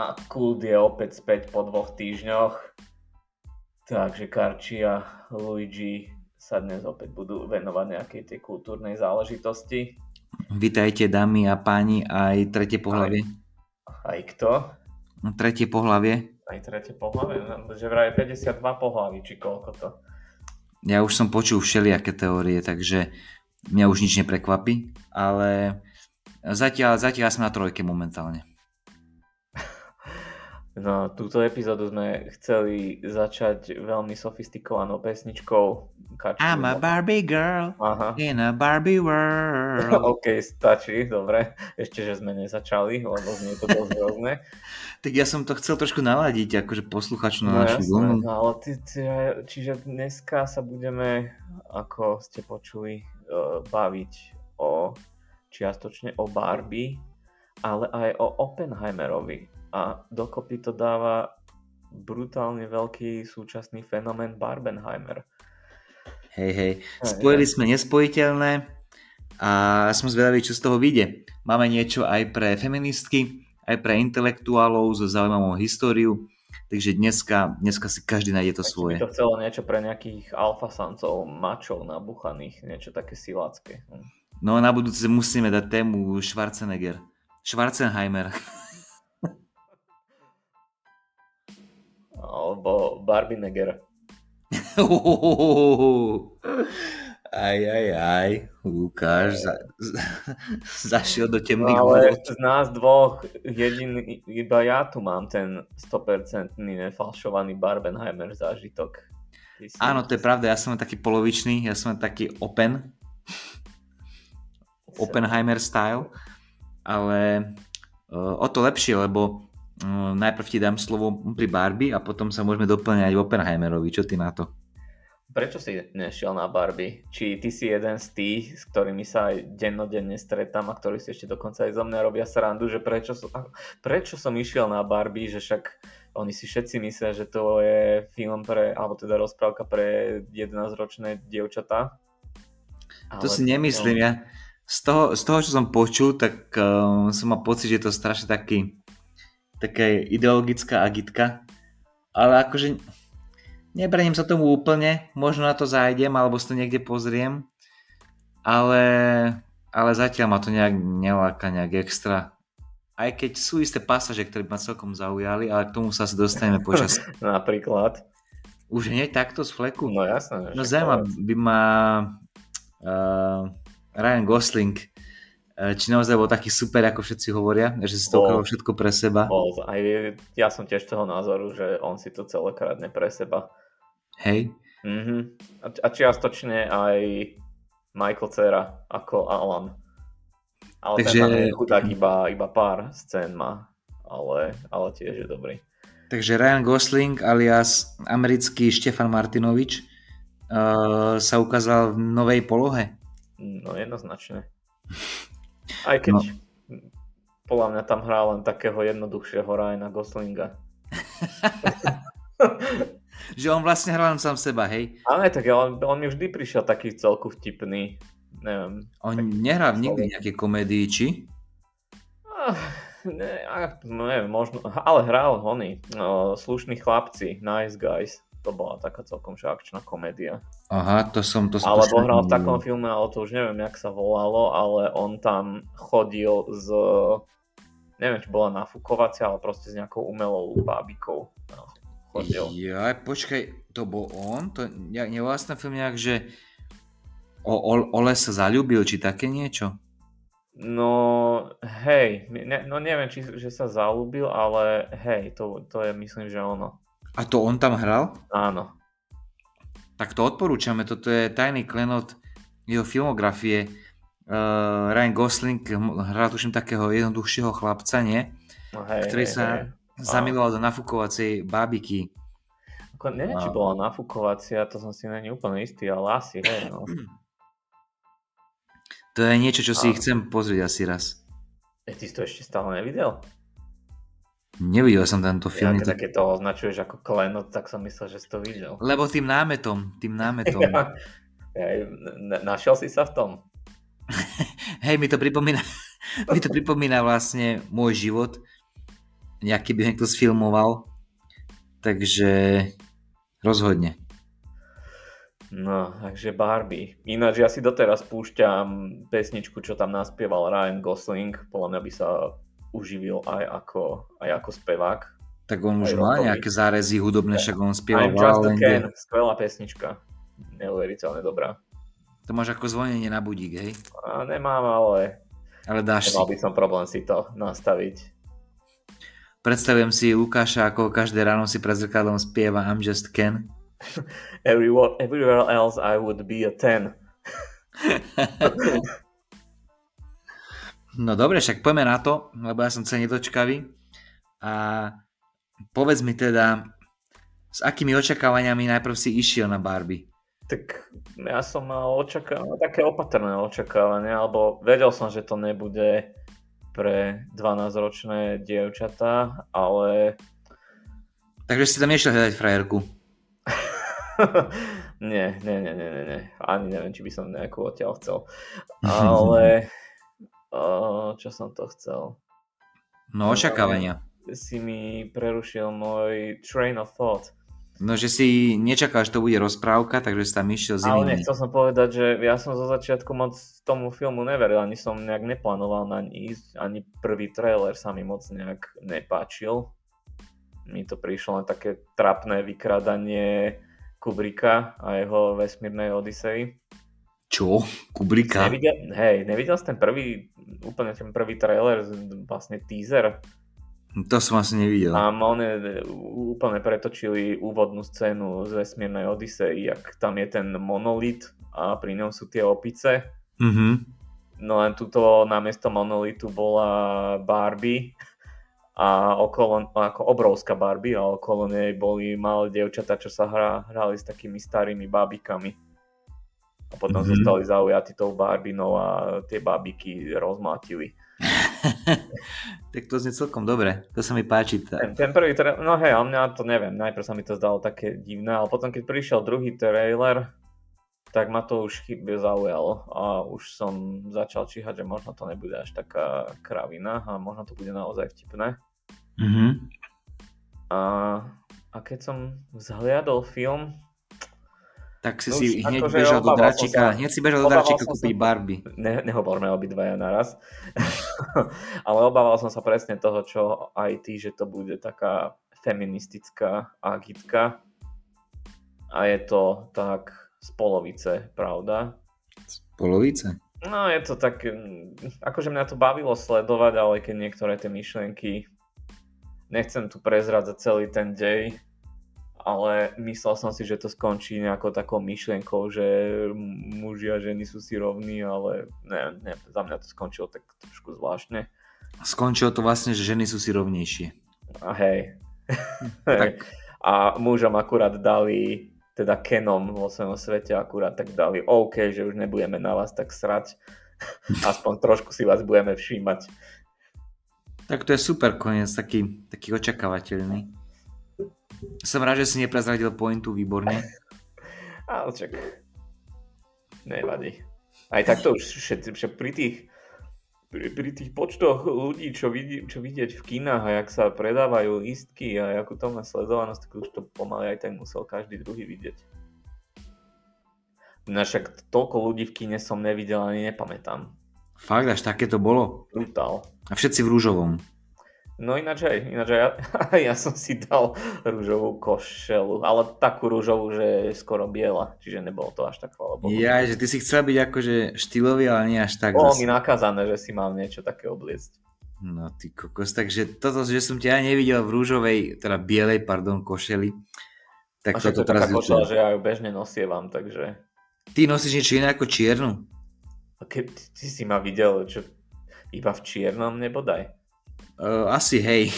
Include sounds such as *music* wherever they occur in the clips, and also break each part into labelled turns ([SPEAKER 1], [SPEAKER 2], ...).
[SPEAKER 1] A Kult je opäť späť po dvoch týždňoch. Takže Karči a Luigi sa dnes opäť budú venovať nejakej tej kultúrnej záležitosti.
[SPEAKER 2] Vítajte dámy a páni aj tretie pohlavie.
[SPEAKER 1] Aj, aj kto?
[SPEAKER 2] Tretie pohlavie.
[SPEAKER 1] Aj tretie pohlavie, že vraj 52 pohlaví, či koľko to.
[SPEAKER 2] Ja už som počul všelijaké teórie, takže mňa už nič neprekvapí, ale zatiaľ, zatiaľ sme na trojke momentálne.
[SPEAKER 1] No, túto epizódu sme chceli začať veľmi sofistikovanou pesničkou.
[SPEAKER 2] Kaču. I'm a Barbie girl Aha. in a Barbie world. *laughs*
[SPEAKER 1] OK, stačí, dobre. Ešte, že sme nezačali, lebo znie to dosť rôzne. *laughs*
[SPEAKER 2] tak ja som to chcel trošku naladiť, akože posluchač na no, našu vlnu.
[SPEAKER 1] No, ale ty, ty, čiže dneska sa budeme, ako ste počuli, uh, baviť o čiastočne o Barbie, ale aj o Oppenheimerovi a dokopy to dáva brutálne veľký súčasný fenomén Barbenheimer.
[SPEAKER 2] Hej, hej. Spojili sme nespojiteľné a som zvedavý, čo z toho vyjde. Máme niečo aj pre feministky, aj pre intelektuálov so zaujímavou históriu, takže dneska, dneska si každý nájde to tak svoje.
[SPEAKER 1] to chcelo niečo pre nejakých alfasancov, mačov nabuchaných, niečo také silácké.
[SPEAKER 2] No na budúce musíme dať tému Schwarzenegger. Schwarzenheimer. *laughs*
[SPEAKER 1] alebo Barbinegger. *laughs*
[SPEAKER 2] aj, aj, aj, Lukáš za, za, zašiel do temných
[SPEAKER 1] no, ale z nás dvoch jediný, iba ja tu mám ten 100% nefalšovaný Barbenheimer zážitok.
[SPEAKER 2] Áno, to je pravda, ja som taký polovičný, ja som taký open, Oppenheimer style, ale uh, o to lepšie, lebo najprv ti dám slovo pri Barbie a potom sa môžeme doplňať Oppenheimerovi. Čo ty na to?
[SPEAKER 1] Prečo si nešiel na Barbie? Či ty si jeden z tých, s ktorými sa aj dennodenne stretám a ktorí si ešte dokonca aj zo mňa robia srandu, že prečo som, prečo som išiel na Barbie, že však oni si všetci myslia, že to je film pre, alebo teda rozprávka pre 11-ročné dievčatá.
[SPEAKER 2] To si nemyslím, ja z toho, z toho, čo som počul, tak uh, som mal pocit, že je to strašne taký taká ideologická agitka, ale akože nebraním sa tomu úplne, možno na to zájdem alebo si to niekde pozriem, ale, ale zatiaľ ma to nejak neláka nejak extra. Aj keď sú isté pasaže, ktoré ma celkom zaujali, ale k tomu sa asi dostaneme *laughs* počas.
[SPEAKER 1] Napríklad?
[SPEAKER 2] Už hneď takto z fleku?
[SPEAKER 1] No jasné.
[SPEAKER 2] No zaujímavé by ma uh, Ryan Gosling či naozaj bol taký super, ako všetci hovoria, že si to bol, všetko pre seba.
[SPEAKER 1] Bol, aj ja som tiež toho názoru, že on si to celé kradne pre seba.
[SPEAKER 2] Hej.
[SPEAKER 1] Mm-hmm. A, a čiastočne aj Michael Cera ako Alan. Ale Takže... ten chudák iba, iba pár scén má, ale, ale tiež je dobrý.
[SPEAKER 2] Takže Ryan Gosling alias americký Štefan Martinovič uh, sa ukázal v novej polohe.
[SPEAKER 1] No jednoznačne. *laughs* Aj keď no. podľa mňa tam hrá len takého jednoduchšieho Ryana Goslinga. *laughs*
[SPEAKER 2] že on vlastne hral sám seba, hej?
[SPEAKER 1] Ale tak on, on mi vždy prišiel taký celku vtipný. Neviem.
[SPEAKER 2] On nehrá nikdy nejaké komédii, či?
[SPEAKER 1] Ah, ne, no neviem, možno, ale hral hony. No, slušní chlapci, nice guys to bola taká celkom akčná komédia.
[SPEAKER 2] Aha, to som to
[SPEAKER 1] Alebo hral v takom filme, ale to už neviem, jak sa volalo, ale on tam chodil z neviem, či bola nafúkovacia, ale proste s nejakou umelou bábikou. No, chodil.
[SPEAKER 2] Ja, počkaj, to bol on? To ne, nevolá ten film nejak, že o, o, Ole sa zalúbil, či také niečo?
[SPEAKER 1] No, hej, ne, no neviem, či že sa zalúbil, ale hej, to, to je myslím, že ono.
[SPEAKER 2] A to on tam hral?
[SPEAKER 1] Áno.
[SPEAKER 2] Tak to odporúčame, toto je tajný klenot jeho filmografie. Uh, Ryan Gosling hral tuším takého jednoduchšieho chlapca, nie?
[SPEAKER 1] No hej,
[SPEAKER 2] ktorý
[SPEAKER 1] hej,
[SPEAKER 2] sa
[SPEAKER 1] hej.
[SPEAKER 2] zamiloval do nafúkovacej bábiky.
[SPEAKER 1] Ako, neviem, či bola nafúkovacia, to som si není úplne istý, ale asi, hej, no.
[SPEAKER 2] To je niečo, čo si a... chcem pozrieť asi raz.
[SPEAKER 1] E, ty si to ešte stále nevidel?
[SPEAKER 2] Nevidel som tento film.
[SPEAKER 1] Ja, keď to označuješ ako klenot, tak som myslel, že si to videl.
[SPEAKER 2] Lebo tým námetom, tým námetom. *laughs*
[SPEAKER 1] ja, ja, našiel si sa v tom? *laughs*
[SPEAKER 2] Hej, mi to pripomína, mi to pripomína vlastne môj život. nejaký by niekto sfilmoval. Takže rozhodne.
[SPEAKER 1] No, takže Barbie. Ináč ja si doteraz púšťam pesničku, čo tam naspieval Ryan Gosling. Podľa mňa by sa uživil aj ako, aj ako spevák.
[SPEAKER 2] Tak on už má nejaké zárezy hudobné, však on spieval
[SPEAKER 1] I'm just a Ken, skvelá pesnička. Neuveriteľne dobrá.
[SPEAKER 2] To máš ako zvonenie na budík, hej?
[SPEAKER 1] A nemám, ale...
[SPEAKER 2] Ale dáš
[SPEAKER 1] Nemal by som problém si to nastaviť.
[SPEAKER 2] Predstavujem si Lukáša, ako každé ráno si pred zrkadlom spieva I'm just Ken. *laughs*
[SPEAKER 1] Everywhere, everywhere else I would be a 10. *laughs*
[SPEAKER 2] no dobre, však poďme na to, lebo ja som celý nedočkavý. A povedz mi teda, s akými očakávaniami najprv si išiel na Barbie?
[SPEAKER 1] Tak ja som mal očakávania, také opatrné očakávania, alebo vedel som, že to nebude pre 12-ročné dievčatá, ale...
[SPEAKER 2] Takže si tam nešiel hľadať frajerku? *laughs*
[SPEAKER 1] nie, nie, nie, nie, nie, nie. Ani neviem, či by som nejakú odtiaľ chcel. Ale *laughs* čo som to chcel?
[SPEAKER 2] No očakávania.
[SPEAKER 1] Si mi prerušil môj train of thought.
[SPEAKER 2] No, že si nečakal, že to bude rozprávka, takže si tam išiel z inými.
[SPEAKER 1] Ale nechcel som povedať, že ja som zo začiatku moc tomu filmu neveril, ani som nejak neplánoval na ísť, ani prvý trailer sa mi moc nejak nepáčil. Mi to prišlo len také trapné vykradanie Kubrika a jeho vesmírnej Odisei.
[SPEAKER 2] Čo? Kubrika?
[SPEAKER 1] Nevidel, hej, nevidel si ten prvý, úplne ten prvý trailer, vlastne teaser?
[SPEAKER 2] To som asi nevidel.
[SPEAKER 1] A oni úplne pretočili úvodnú scénu z vesmírnej Odisei, jak tam je ten monolit a pri ňom sú tie opice.
[SPEAKER 2] Mm-hmm.
[SPEAKER 1] No len tuto namiesto monolitu bola Barbie a okolo, ako obrovská Barbie a okolo nej boli malé dievčatá, čo sa hra, hrali s takými starými bábikami. A potom mm-hmm. zostali zaujatí tou Barbinou a tie bábiky rozmátili. *laughs*
[SPEAKER 2] tak to znie celkom dobre, to sa mi páči.
[SPEAKER 1] Tá. Ten, ten prvý trailer, no hej, a mňa to neviem, najprv sa mi to zdalo také divné, ale potom keď prišiel druhý trailer, tak ma to už chybe zaujalo a už som začal číhať, že možno to nebude až taká kravina a možno to bude naozaj vtipné.
[SPEAKER 2] Mm-hmm.
[SPEAKER 1] A, a keď som vzhliadol film,
[SPEAKER 2] tak si no si hneď akože bežal do Dračika, hneď si bežal do Dračika kúpiť Barbie.
[SPEAKER 1] Ne, nehovorme obidvaja naraz. *laughs* Ale obával som sa presne toho, čo aj ty, že to bude taká feministická agitka. A je to tak z polovice, pravda?
[SPEAKER 2] Z polovice?
[SPEAKER 1] No je to tak, akože mňa to bavilo sledovať, ale keď niektoré tie myšlienky nechcem tu prezradzať celý ten dej, ale myslel som si, že to skončí nejakou takou myšlienkou, že muži a ženy sú si rovní, ale ne, ne, za mňa to skončilo tak trošku zvláštne.
[SPEAKER 2] Skončilo to vlastne, že ženy sú si rovnejšie.
[SPEAKER 1] A hej. *laughs* tak. *laughs* a mužom akurát dali, teda Kenom vo svojom svete akurát tak dali OK, že už nebudeme na vás tak srať, *laughs* aspoň trošku si vás budeme všímať.
[SPEAKER 2] Tak to je super koniec, taký, taký očakávateľný. Som rád, že si neprezradil pointu výborne.
[SPEAKER 1] Ale čak, nevadí. Aj takto už všetci, však pri tých, pri, pri tých počtoch ľudí, čo, vidí, čo vidieť v kinách a jak sa predávajú lístky a akú to má sledovanosť, tak už to pomaly aj ten musel každý druhý vidieť. No však toľko ľudí v kine som nevidel ani nepamätám.
[SPEAKER 2] Fakt, až také to bolo?
[SPEAKER 1] Brutál.
[SPEAKER 2] A všetci v rúžovom.
[SPEAKER 1] No ináč aj, ináč aj ja, *laughs* ja som si dal rúžovú košelu, ale takú rúžovú, že je skoro biela, čiže nebolo to až tak chvála Bohu.
[SPEAKER 2] Ja, že ty si chcel byť akože štýlový, ale nie až tak.
[SPEAKER 1] Bolo mi nakázané, že si mám niečo také obliecť.
[SPEAKER 2] No ty kokos, takže toto, že som ťa nevidel v rúžovej, teda bielej, pardon, košeli, tak A toto teraz
[SPEAKER 1] košela, že ja ju bežne nosievam, takže...
[SPEAKER 2] Ty nosíš niečo iné ako čiernu?
[SPEAKER 1] A keď ty si ma videl, čo iba v čiernom nebodaj?
[SPEAKER 2] Uh, asi hej.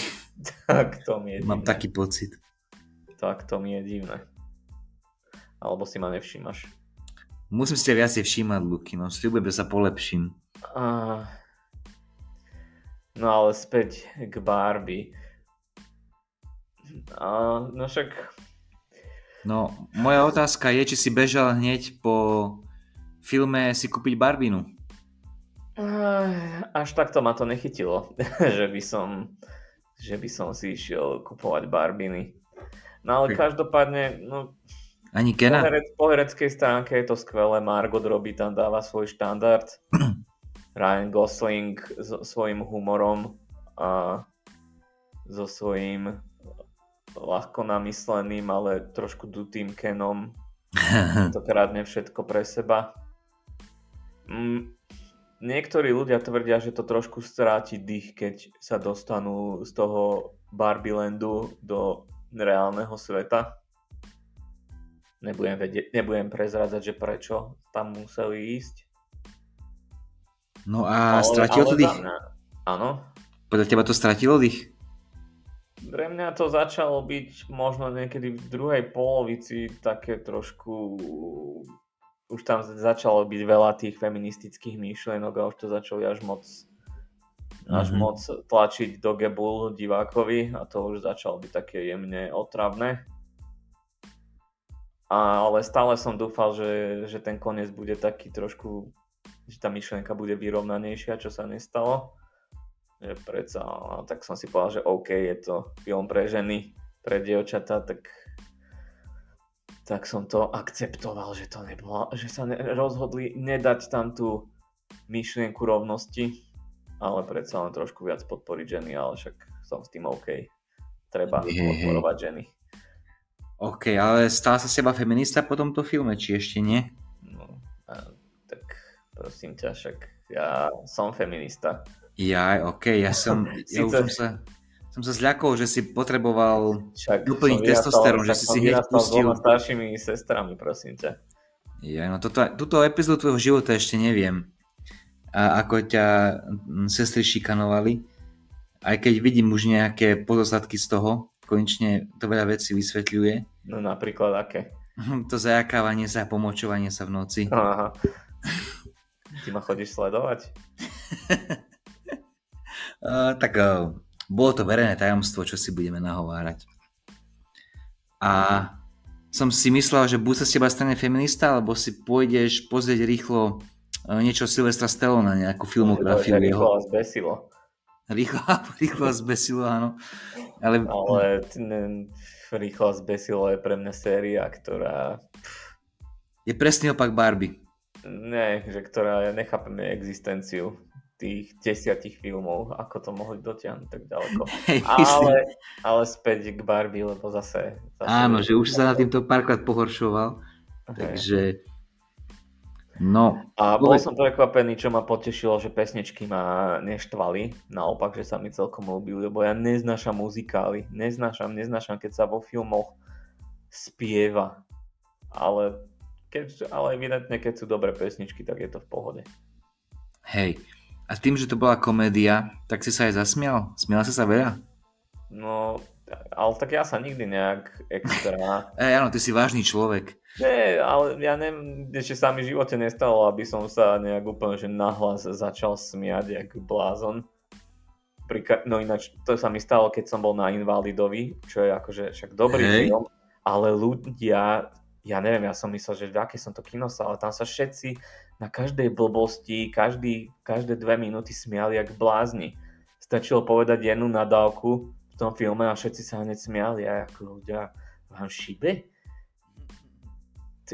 [SPEAKER 1] tak to mi je
[SPEAKER 2] Mám divné. taký pocit.
[SPEAKER 1] Tak to mi je divné. Alebo si ma nevšímaš.
[SPEAKER 2] Musím si ťa viacej všímať, Luky, no sľubujem, že sa polepším.
[SPEAKER 1] Uh, no ale späť k Barbie. Uh, no však...
[SPEAKER 2] No, moja otázka je, či si bežal hneď po filme si kúpiť Barbinu?
[SPEAKER 1] Až takto ma to nechytilo, *laughs* že by som že by som si išiel kupovať barbiny. No ale okay. každopádne, no,
[SPEAKER 2] ani Kena?
[SPEAKER 1] Po, herec, po hereckej stránke je to skvelé, Margot Robbie tam dáva svoj štandard. *clears throat* Ryan Gosling so svojím humorom a so svojím ľahko namysleným, ale trošku dutým Kenom. *laughs* to krádne všetko pre seba. Mm, niektorí ľudia tvrdia, že to trošku stráti dých, keď sa dostanú z toho Barbielandu do reálneho sveta Nebudem, vedieť, nebudem prezrádzať, že prečo tam museli ísť.
[SPEAKER 2] No a ale, stratilo to dých?
[SPEAKER 1] Áno.
[SPEAKER 2] Podľa teba to stratilo dých?
[SPEAKER 1] Pre mňa to začalo byť možno niekedy v druhej polovici také trošku... Už tam začalo byť veľa tých feministických myšlienok a už to začalo až moc až mm-hmm. moc tlačiť do gebul divákovi a to už začalo byť také jemne otravné ale stále som dúfal, že, že ten koniec bude taký trošku, že tá myšlienka bude vyrovnanejšia, čo sa nestalo. Že predsa, tak som si povedal, že OK, je to film pre ženy, pre dievčatá, tak tak som to akceptoval, že to nebolo, že sa ne, rozhodli nedať tam tú myšlienku rovnosti, ale predsa len trošku viac podporiť ženy, ale však som s tým OK. Treba podporovať ženy.
[SPEAKER 2] OK, ale stala sa seba feminista po tomto filme, či ešte nie?
[SPEAKER 1] No, tak prosím ťa, však ja som feminista.
[SPEAKER 2] Ja, OK, ja som, *laughs* ja už som sa, som sa zľakol, že si potreboval Však doplniť testosterón, že si si hneď pustil.
[SPEAKER 1] Som staršími sestrami, prosím ťa.
[SPEAKER 2] Ja, no toto, túto epizódu tvojho života ešte neviem. A ako ťa sestry šikanovali. Aj keď vidím už nejaké pozostatky z toho, konečne to veľa vecí vysvetľuje.
[SPEAKER 1] No napríklad aké? *laughs*
[SPEAKER 2] To zajakávanie sa a pomočovanie sa v noci.
[SPEAKER 1] Aha. Ty ma chodíš sledovať? *laughs*
[SPEAKER 2] uh, tak uh, bolo to verejné tajomstvo, čo si budeme nahovárať. A som si myslel, že buď sa s teba stane feminista, alebo si pôjdeš pozrieť rýchlo uh, niečo Silvestra Stallona, nejakú filmografiu.
[SPEAKER 1] To rýchlo a zbesilo.
[SPEAKER 2] Rýchlo, *laughs* rýchlo a zbesilo, áno.
[SPEAKER 1] Ale, Ale Rýchlo zbesilo je pre mňa séria, ktorá...
[SPEAKER 2] Je presný opak Barbie.
[SPEAKER 1] Nie, že ktorá, ja nechápem jej existenciu tých desiatich filmov, ako to mohli dotiahnuť tak ďaleko. *laughs* Hey, ale, ale späť k Barbie, lebo zase... zase
[SPEAKER 2] Áno, že už sa na týmto párkrát pohoršoval. Hey. Takže No.
[SPEAKER 1] A bol som prekvapený, čo ma potešilo, že pesničky ma neštvali. Naopak, že sa mi celkom ľúbili, lebo ja neznášam muzikály. Neznášam, neznášam, keď sa vo filmoch spieva. Ale, keď, ale evidentne, keď sú dobré pesničky, tak je to v pohode.
[SPEAKER 2] Hej, a tým, že to bola komédia, tak si sa aj zasmial? Smiala si sa veľa?
[SPEAKER 1] No, ale tak ja sa nikdy nejak extra... *laughs*
[SPEAKER 2] Ej, áno, ty si vážny človek.
[SPEAKER 1] Nie, ale ja neviem, ešte sa mi v živote nestalo, aby som sa nejak úplne že nahlas začal smiať, jak blázon. No ináč, to sa mi stalo, keď som bol na Invalidovi, čo je akože však dobrý hey. film, ale ľudia, ja neviem, ja som myslel, že v aké som to kinosal, ale tam sa všetci na každej blbosti, každý, každé dve minúty smiali jak blázni. Stačilo povedať jednu nadávku v tom filme a všetci sa hneď smiali a ako ľudia vám šibe?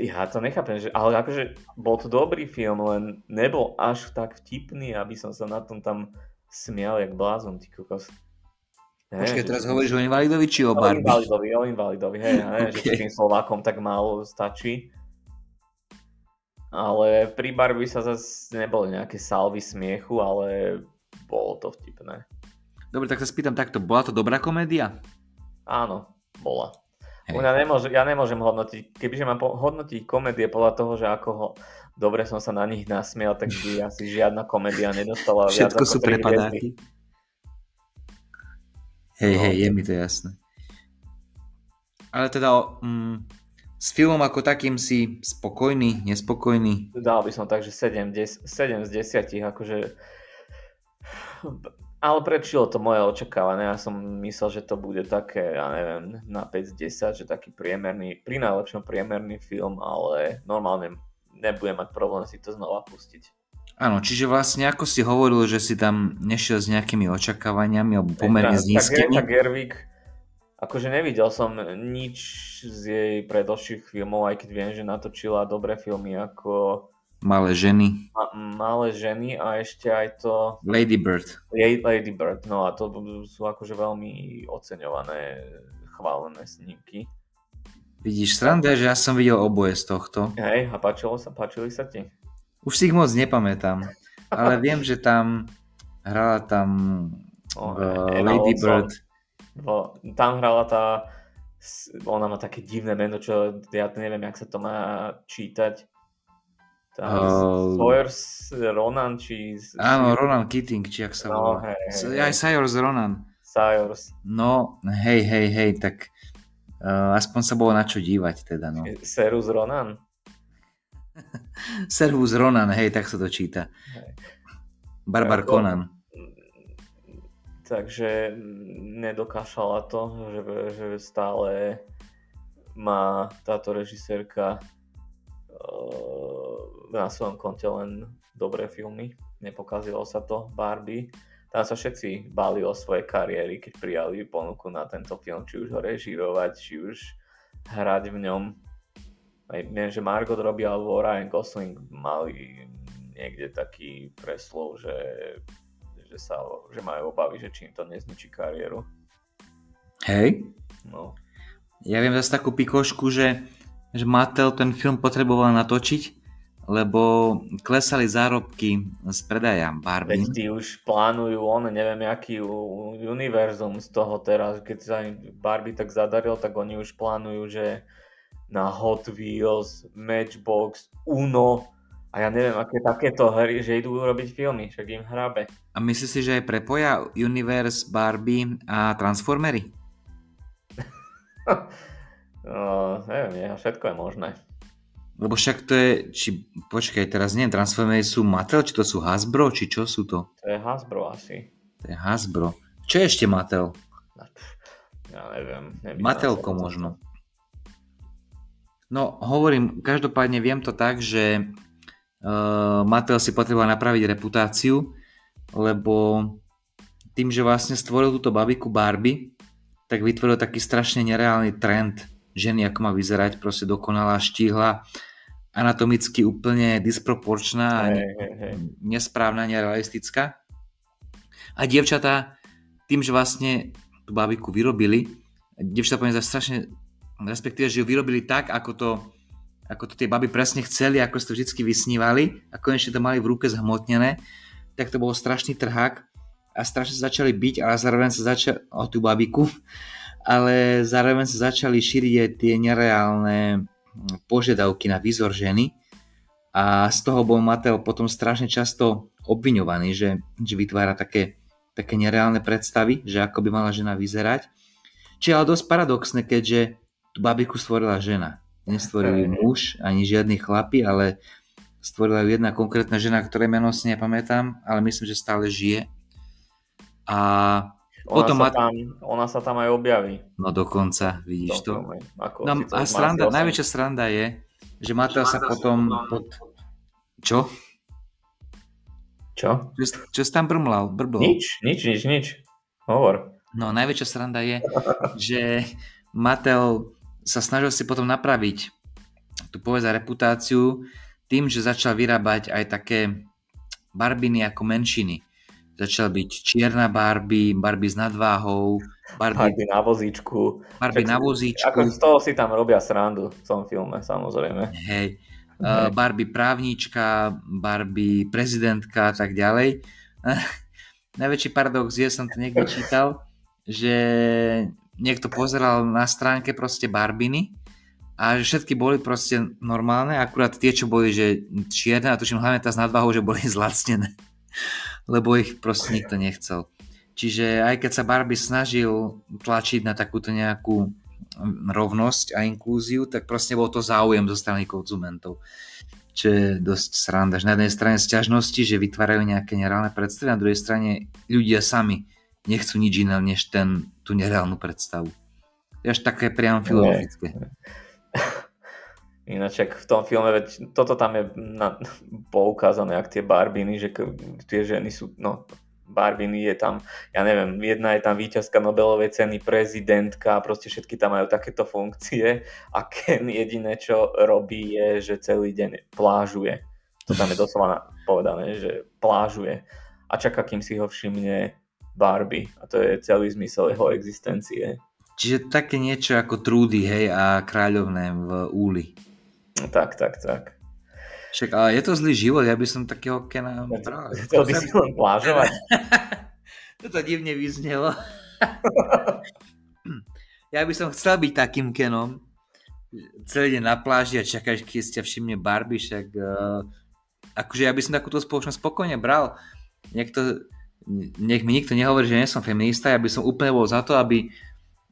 [SPEAKER 1] Ja to nechápem, že, ale akože bol to dobrý film, len nebol až tak vtipný, aby som sa na tom tam smial jak blázon, ty kokos.
[SPEAKER 2] Ne, Počkej, teraz že... hovoríš o invalidovi či o Barbie?
[SPEAKER 1] O invalidovi, o invalidovi, hej, neviem, okay. že tým Slovákom tak málo stačí. Ale pri Barbie sa zase neboli nejaké salvy smiechu, ale bolo to vtipné.
[SPEAKER 2] Dobre, tak sa spýtam takto, bola to dobrá komédia?
[SPEAKER 1] Áno, bola. Ja, nemôžem, ja nemôžem hodnotiť, kebyže mám hodnotiť komédie podľa toho, že ako ho, dobre som sa na nich nasmiel, tak by *laughs* asi žiadna komédia nedostala
[SPEAKER 2] Všetko viac sú prepadáky. Hej, no. hej, je mi to jasné. Ale teda mm, s filmom ako takým si spokojný, nespokojný?
[SPEAKER 1] Dal by som tak, že 7, 10, 7 z 10, akože ale prečilo to moje očakávanie. Ja som myslel, že to bude také, ja neviem, na 5 z 10, že taký priemerný, pri najlepšom priemerný film, ale normálne nebudem mať problém si to znova pustiť.
[SPEAKER 2] Áno, čiže vlastne ako si hovoril, že si tam nešiel s nejakými očakávaniami alebo pomerne s nízkymi.
[SPEAKER 1] Tak, tak Gerwig, akože nevidel som nič z jej predošlých filmov, aj keď viem, že natočila dobré filmy ako
[SPEAKER 2] Malé ženy.
[SPEAKER 1] Ma, malé ženy a ešte aj to...
[SPEAKER 2] Lady Bird.
[SPEAKER 1] Lady Bird, no a to sú akože veľmi oceňované, chválené snímky.
[SPEAKER 2] Vidíš, sranda že ja som videl oboje z tohto.
[SPEAKER 1] Hej, a páčilo sa, páčili sa ti?
[SPEAKER 2] Už si ich moc nepamätám, ale *laughs* viem, že tam hrala tam oh, uh, Lady Bird.
[SPEAKER 1] Bo, tam hrala tá, ona má také divné meno, čo ja neviem, jak sa to má čítať. Tá uh, Sawyers Ronan, či...
[SPEAKER 2] Áno, Ronan Keating, či ak sa no, volá. Hej, hej, Aj Sayers Ronan.
[SPEAKER 1] Sayers.
[SPEAKER 2] No, hej, hej, hej, tak uh, aspoň sa bolo na čo dívať teda, no.
[SPEAKER 1] Serus Ronan? *laughs*
[SPEAKER 2] Servus Ronan, hej, tak sa to číta. Hej. Barbar Conan.
[SPEAKER 1] Takže nedokášala to, že, že stále má táto režisérka uh, na svojom konte len dobré filmy. Nepokazilo sa to Barbie. Tam sa všetci báli o svoje kariéry, keď prijali ponuku na tento film, či už ho režírovať, či už hrať v ňom aj viem, že Margot Robbie alebo Ryan Gosling mali niekde taký preslov, že, že, sa, že majú obavy, že či im to nezničí kariéru.
[SPEAKER 2] Hej.
[SPEAKER 1] No.
[SPEAKER 2] Ja viem zase takú pikošku, že, že Mattel ten film potreboval natočiť, lebo klesali zárobky z predaja Barbie.
[SPEAKER 1] Veď tí už plánujú on, neviem, aký univerzum z toho teraz, keď sa im Barbie tak zadaril, tak oni už plánujú, že na Hot Wheels, Matchbox, Uno a ja neviem, aké takéto hry, že idú robiť filmy, však im hrabe.
[SPEAKER 2] A myslíš si, že prepoja Universe, Barbie a Transformery? *laughs*
[SPEAKER 1] no, neviem, všetko je možné.
[SPEAKER 2] Lebo však to je, či, počkaj, teraz nie, Transformery sú Mattel, či to sú Hasbro, či čo sú to?
[SPEAKER 1] To je Hasbro asi.
[SPEAKER 2] To je Hasbro. Čo je ešte Mattel?
[SPEAKER 1] Ja neviem.
[SPEAKER 2] Mattelko možno. No hovorím, každopádne viem to tak, že uh, Mattel si potreboval napraviť reputáciu, lebo tým, že vlastne stvoril túto babiku Barbie, tak vytvoril taký strašne nereálny trend ženy, ako má vyzerať, proste dokonalá, štíhla, anatomicky úplne disproporčná, hey, hey, hey. nesprávna, nerealistická. A dievčatá, tým, že vlastne tú babiku vyrobili, dievčatá poviem strašne respektíve, že ju vyrobili tak, ako to, ako to tie baby presne chceli, ako si to vždy vysnívali a konečne to mali v ruke zhmotnené, tak to bol strašný trhák a strašne sa začali byť, ale zároveň sa začali o tú babiku, *laughs* ale zároveň sa začali šíriť aj tie nereálne požiadavky na výzor ženy a z toho bol Mattel potom strašne často obviňovaný, že, že vytvára také, také nereálne predstavy, že ako by mala žena vyzerať. Čiže ale dosť paradoxné, keďže tú babiku stvorila žena. Nestvoril ju muž, ani žiadny chlapi, ale stvorila ju jedna konkrétna žena, ktoré meno si nepamätám, ale myslím, že stále žije. A
[SPEAKER 1] ona potom sa, tam, ona sa tam aj objaví.
[SPEAKER 2] No dokonca, vidíš to. Ako, no, a sranda, najväčšia sranda je, že Mateo sa potom... Pod... Čo?
[SPEAKER 1] Čo?
[SPEAKER 2] Čo, čo si tam brmlal? Brblal?
[SPEAKER 1] Nič, nič, nič, nič. Hovor.
[SPEAKER 2] No, najväčšia sranda je, že Mattel sa snažil si potom napraviť tú povedz a reputáciu tým, že začal vyrábať aj také barbiny ako menšiny. Začal byť čierna Barbie, Barbie s nadváhou,
[SPEAKER 1] Barbie, Barbie na vozíčku.
[SPEAKER 2] Barbie Však, na vozíčku.
[SPEAKER 1] Ako z toho si tam robia srandu v tom filme, samozrejme.
[SPEAKER 2] Hej. Uh, Barbie právnička, Barbie prezidentka a tak ďalej. *laughs* Najväčší paradox je, som to niekde čítal, že niekto pozeral na stránke proste Barbiny a že všetky boli proste normálne, akurát tie, čo boli že čierne a tuším hlavne tá s nadvahou, že boli *laughs* zlacnené, lebo ich proste nikto nechcel. Čiže aj keď sa Barbie snažil tlačiť na takúto nejakú rovnosť a inklúziu, tak proste bol to záujem zo strany konzumentov. Čo je dosť sranda. Na jednej strane sťažnosti, že vytvárajú nejaké nereálne predstavy, na druhej strane ľudia sami nechcú nič iné, než ten, tú nereálnu predstavu. Je až také priam filozofické. *laughs*
[SPEAKER 1] Ináč v tom filme, veď toto tam je na, *laughs* poukázané, ak tie barbiny, že tie ženy sú, no barbiny je tam, ja neviem, jedna je tam víťazka Nobelovej ceny, prezidentka, proste všetky tam majú takéto funkcie *laughs* a Ken jediné, čo robí je, že celý deň plážuje. To tam je doslova povedané, že plážuje a čaká, kým si ho všimne Barbie a to je celý zmysel jeho existencie.
[SPEAKER 2] Čiže také niečo ako Trudy, hej, a kráľovné v Úli.
[SPEAKER 1] Tak, tak, tak.
[SPEAKER 2] Však, ale je to zlý život, ja by som takého Kena
[SPEAKER 1] bral. *laughs* Chcel by si len plážovať. *laughs*
[SPEAKER 2] Toto divne vyznelo. *laughs* ja by som chcel byť takým Kenom. Celý deň na pláži a čakáš, keď ste všimne Barbie, však uh, akože ja by som takúto spoločnosť spokojne bral. Niekto, nech mi nikto nehovorí, že nie som feminista, ja by som úplne bol za to, aby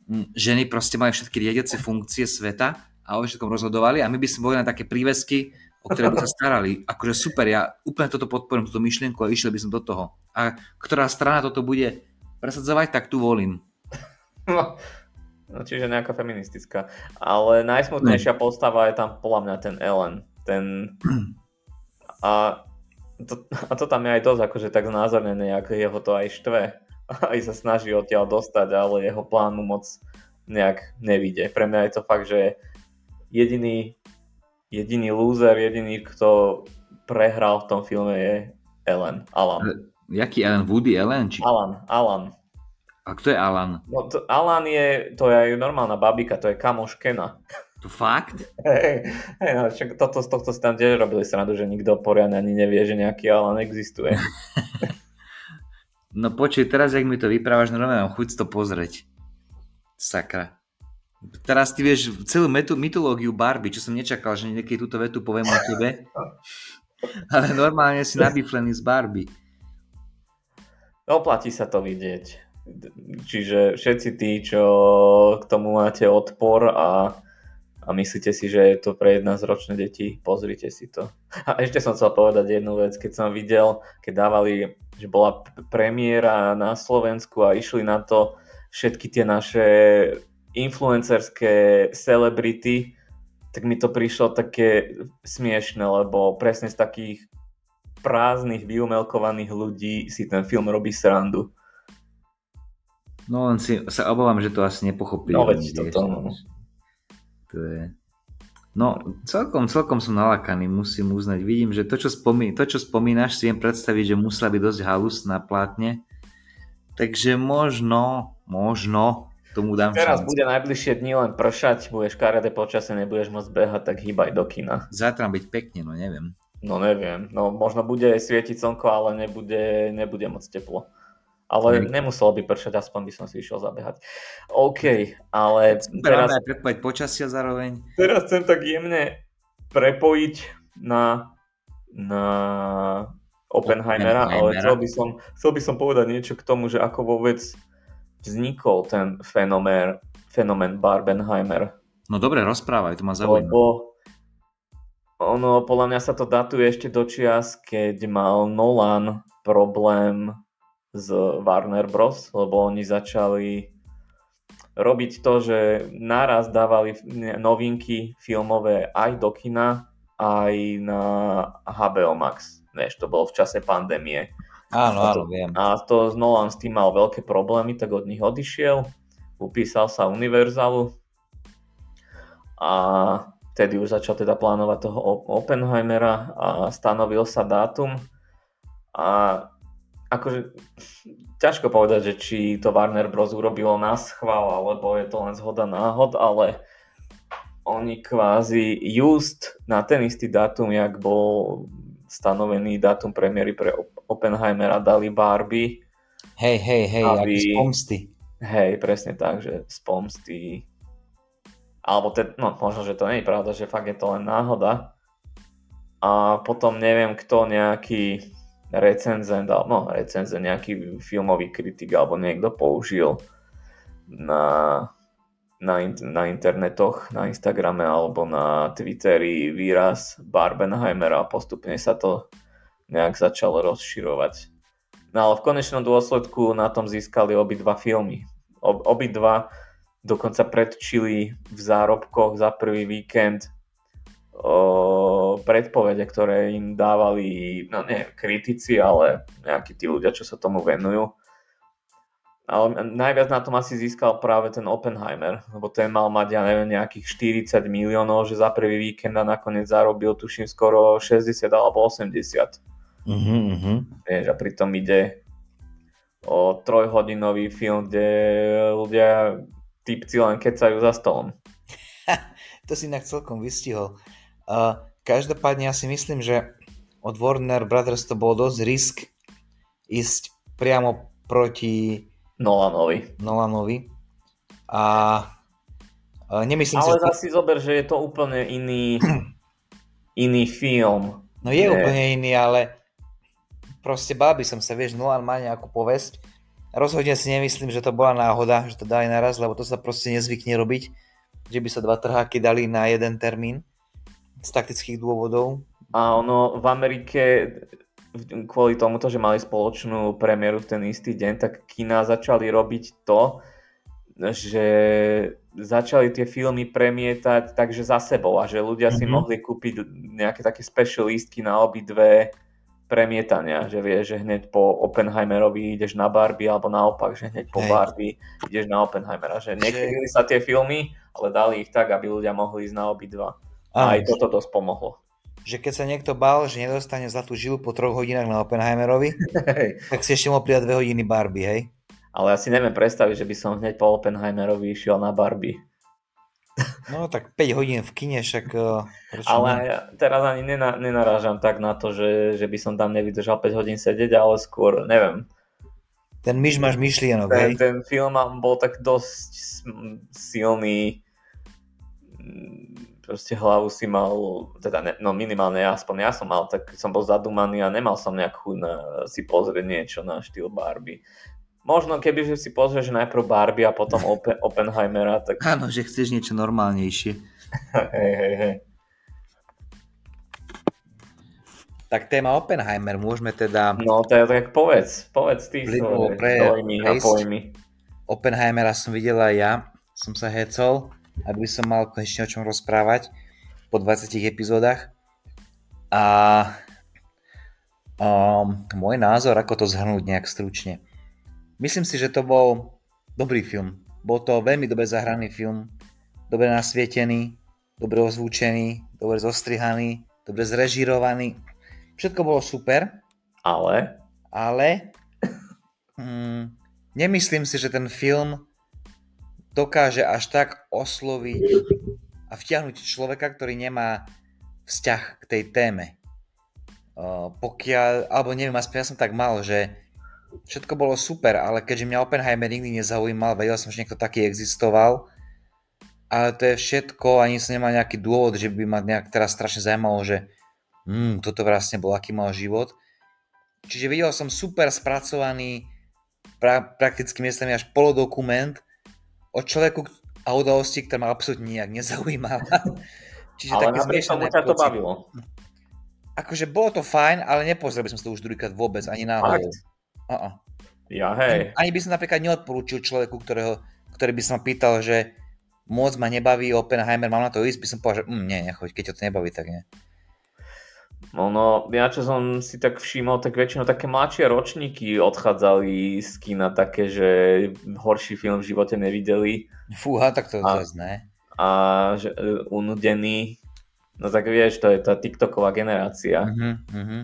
[SPEAKER 2] hm, ženy proste mali všetky riadiace funkcie sveta a o všetkom rozhodovali a my by sme boli na také prívesky, o ktoré by sa starali. Akože super, ja úplne toto podporím, túto myšlienku a išiel by som do toho. A ktorá strana toto bude presadzovať, tak tu volím.
[SPEAKER 1] No, no čiže nejaká feministická. Ale najsmutnejšia no. postava je tam podľa mňa ten Ellen. Ten... *clears throat* A to, a to tam je aj dosť akože tak znázornené, ako jeho to aj štve. *laughs* Aj sa snaží odtiaľ dostať, ale jeho plán mu moc nejak nevíde. Pre mňa je to fakt, že jediný, jediný loser, jediný, kto prehral v tom filme je Ellen, Alan.
[SPEAKER 2] Jaký Alan? Woody Allen? Či...
[SPEAKER 1] Alan, Alan.
[SPEAKER 2] A kto je Alan?
[SPEAKER 1] No, to, Alan je, to je aj normálna babika, to je kamoš Kena. *laughs*
[SPEAKER 2] To fakt?
[SPEAKER 1] Hej, hey, no, však toto, z tohto si tam tiež robili srandu, že nikto poriadne ani nevie, že nejaký Alan existuje. *laughs*
[SPEAKER 2] no počuj, teraz, jak mi to vyprávaš, normálne mám chuť to pozrieť. Sakra. Teraz ty vieš celú metu, mytológiu Barbie, čo som nečakal, že niekedy túto vetu poviem o tebe. *laughs* Ale normálne si nabiflený z Barbie.
[SPEAKER 1] Oplatí sa to vidieť. Čiže všetci tí, čo k tomu máte odpor a, a myslíte si, že je to pre 11-ročné deti, pozrite si to. A ešte som chcel povedať jednu vec, keď som videl, keď dávali, že bola premiéra na Slovensku a išli na to všetky tie naše influencerské celebrity, tak mi to prišlo také smiešne, lebo presne z takých prázdnych, vyumelkovaných ľudí si ten film robí srandu.
[SPEAKER 2] No len si sa obávam, že to asi nepochopili.
[SPEAKER 1] No veď toto, no.
[SPEAKER 2] To je... No, celkom, celkom som nalakaný, musím uznať. Vidím, že to čo, spomí, to, čo spomínaš, si viem predstaviť, že musela byť dosť halus na plátne. Takže možno, možno tomu dám
[SPEAKER 1] Teraz šancu. bude najbližšie dni len pršať, budeš karadé počasie, nebudeš môcť behať, tak hýbaj do kina.
[SPEAKER 2] Zajtra byť pekne, no neviem.
[SPEAKER 1] No neviem, no možno bude svietiť slnko, ale nebude, nebude moc teplo. Ale ne. nemuselo by pršať, aspoň by som si išiel zabehať. OK, ale...
[SPEAKER 2] Teraz, prepojiť počasia zároveň.
[SPEAKER 1] Teraz chcem tak jemne prepojiť na, na Oppenheimera, Oppenheimera, ale chcel by, som, chcel by som povedať niečo k tomu, že ako vôbec vznikol ten fenomén, fenomén Barbenheimer.
[SPEAKER 2] No dobre, rozprávaj, to ma zaujíma.
[SPEAKER 1] Lebo ono, podľa mňa sa to datuje ešte do čias, keď mal Nolan problém z Warner Bros., lebo oni začali robiť to, že naraz dávali novinky filmové aj do kina, aj na HBO Max. Než to bolo v čase pandémie.
[SPEAKER 2] Áno, áno, viem.
[SPEAKER 1] A to Nolan s tým mal veľké problémy, tak od nich odišiel, upísal sa Univerzalu a vtedy už začal teda plánovať toho Oppenheimera a stanovil sa dátum a akože ťažko povedať, že či to Warner Bros. urobilo na schvál, alebo je to len zhoda náhod, ale oni kvázi just na ten istý dátum, jak bol stanovený dátum premiéry pre Oppenheimera dali Barbie.
[SPEAKER 2] Hej, hej, hej, aby... z pomsty.
[SPEAKER 1] Hej, presne tak, že z pomsty. Alebo te, no, možno, že to nie je pravda, že fakt je to len náhoda. A potom neviem, kto nejaký recenzent, no recenzent, nejaký filmový kritik alebo niekto použil na na, na internetoch, na Instagrame alebo na Twitteri výraz Barbenheimer a postupne sa to nejak začalo rozširovať. No ale v konečnom dôsledku na tom získali obidva filmy. Ob- obidva dokonca predčili v zárobkoch za prvý víkend o, predpovede, ktoré im dávali, no nie kritici, ale nejakí tí ľudia, čo sa tomu venujú. Ale najviac na tom asi získal práve ten Oppenheimer, lebo ten mal mať, ja neviem, nejakých 40 miliónov, že za prvý víkend a nakoniec zarobil, tuším, skoro 60 alebo 80.
[SPEAKER 2] Uh-huh,
[SPEAKER 1] Vieš, a pritom ide o trojhodinový film, kde ľudia, typci len kecajú za stolom. *laughs*
[SPEAKER 2] to si inak celkom vystihol. Uh, každopádne ja si myslím, že od Warner Brothers to bol dosť risk ísť priamo proti
[SPEAKER 1] Nolanovi.
[SPEAKER 2] Nolanovi. A, nemyslím
[SPEAKER 1] Ale
[SPEAKER 2] si...
[SPEAKER 1] Ale zase zober, že je to úplne iný, *clears throat* iný film.
[SPEAKER 2] No je, je úplne iný, ale proste bál by som sa, vieš, Nolan má nejakú povesť. Rozhodne si nemyslím, že to bola náhoda, že to dali naraz, lebo to sa proste nezvykne robiť, že by sa dva trháky dali na jeden termín z taktických dôvodov.
[SPEAKER 1] A ono v Amerike kvôli tomuto, že mali spoločnú premiéru v ten istý deň, tak kina začali robiť to, že začali tie filmy premietať takže za sebou a že ľudia mm-hmm. si mhm. mohli kúpiť nejaké také special listky na obidve premietania, že vie, že hneď po Oppenheimerovi ideš na Barbie alebo naopak, že hneď po Hej. Barbie ideš na Oppenheimera, že nekryli sa tie filmy, ale dali ich tak, aby ľudia mohli ísť na obidva. A aj toto dosť pomohlo
[SPEAKER 2] že keď sa niekto bál, že nedostane zlatú žilu po troch hodinách na Oppenheimerovi, tak si ešte mohol pridať dve hodiny Barbie, hej?
[SPEAKER 1] Ale ja si neviem predstaviť, že by som hneď po Oppenheimerovi išiel na Barbie.
[SPEAKER 2] No tak 5 hodín v kine, však... Uh,
[SPEAKER 1] ale ja teraz ani nena, nenarážam tak na to, že, že by som tam nevydržal 5 hodín sedieť, ale skôr, neviem.
[SPEAKER 2] Ten myš máš myšlienok,
[SPEAKER 1] ten, hej? Ten film bol tak dosť silný proste hlavu si mal, teda ne, no minimálne ja, aspoň ja som mal, tak som bol zadumaný a nemal som nejak chuť na, si pozrieť niečo na štýl Barbie. Možno keby že si pozrieš najprv Barbie a potom *laughs* Open, Oppenheimera, tak...
[SPEAKER 2] Áno, že chceš niečo normálnejšie.
[SPEAKER 1] hej, hej, hej.
[SPEAKER 2] Tak téma Oppenheimer, môžeme teda...
[SPEAKER 1] No, to je tak povedz, povedz ty svoje dojmy a pojmy.
[SPEAKER 2] Oppenheimera som videl aj ja, som sa hecol ak by som mal konečne o čom rozprávať po 20 epizódach. A um, môj názor, ako to zhrnúť nejak stručne. Myslím si, že to bol dobrý film. Bol to veľmi dobre zahraný film, dobre nasvietený, dobre ozvučený, dobre zostrihaný, dobre zrežírovaný. Všetko bolo super.
[SPEAKER 1] Ale?
[SPEAKER 2] Ale *laughs* mm, nemyslím si, že ten film dokáže až tak osloviť a vtiahnuť človeka, ktorý nemá vzťah k tej téme. Pokiaľ, alebo neviem, aspoň ja som tak mal, že všetko bolo super, ale keďže mňa Oppenheimer nikdy nezaujímal, vedel som, že niekto taký existoval, ale to je všetko, ani som nemal nejaký dôvod, že by ma nejak teraz strašne zaujímalo, že hmm, toto vlastne bol, aký mal život. Čiže videl som super spracovaný, pra, prakticky miestami až polodokument, o človeku a udalosti, ktorá ma absolútne nejak nezaujímala. *laughs*
[SPEAKER 1] Čiže ale napriek tomu ťa to bavilo.
[SPEAKER 2] Akože bolo to fajn, ale nepozrel by som to už druhýkrát vôbec, ani náhodou. Uh-uh.
[SPEAKER 1] Ja hej.
[SPEAKER 2] Ani, ani by som napríklad neodporúčil človeku, ktorého, ktorý by sa ma pýtal, že moc ma nebaví Oppenheimer, mám na to ísť, by som povedal, že mm, nie, nechoď, keď ťa to nebaví, tak nie.
[SPEAKER 1] Ono, ja čo som si tak všimol, tak väčšinou také mladšie ročníky odchádzali z kina také, že horší film v živote nevideli.
[SPEAKER 2] Fúha, tak to zase ne.
[SPEAKER 1] A že uh, unudený, no tak vieš, to je tá TikToková generácia.
[SPEAKER 2] Uh-huh, uh-huh.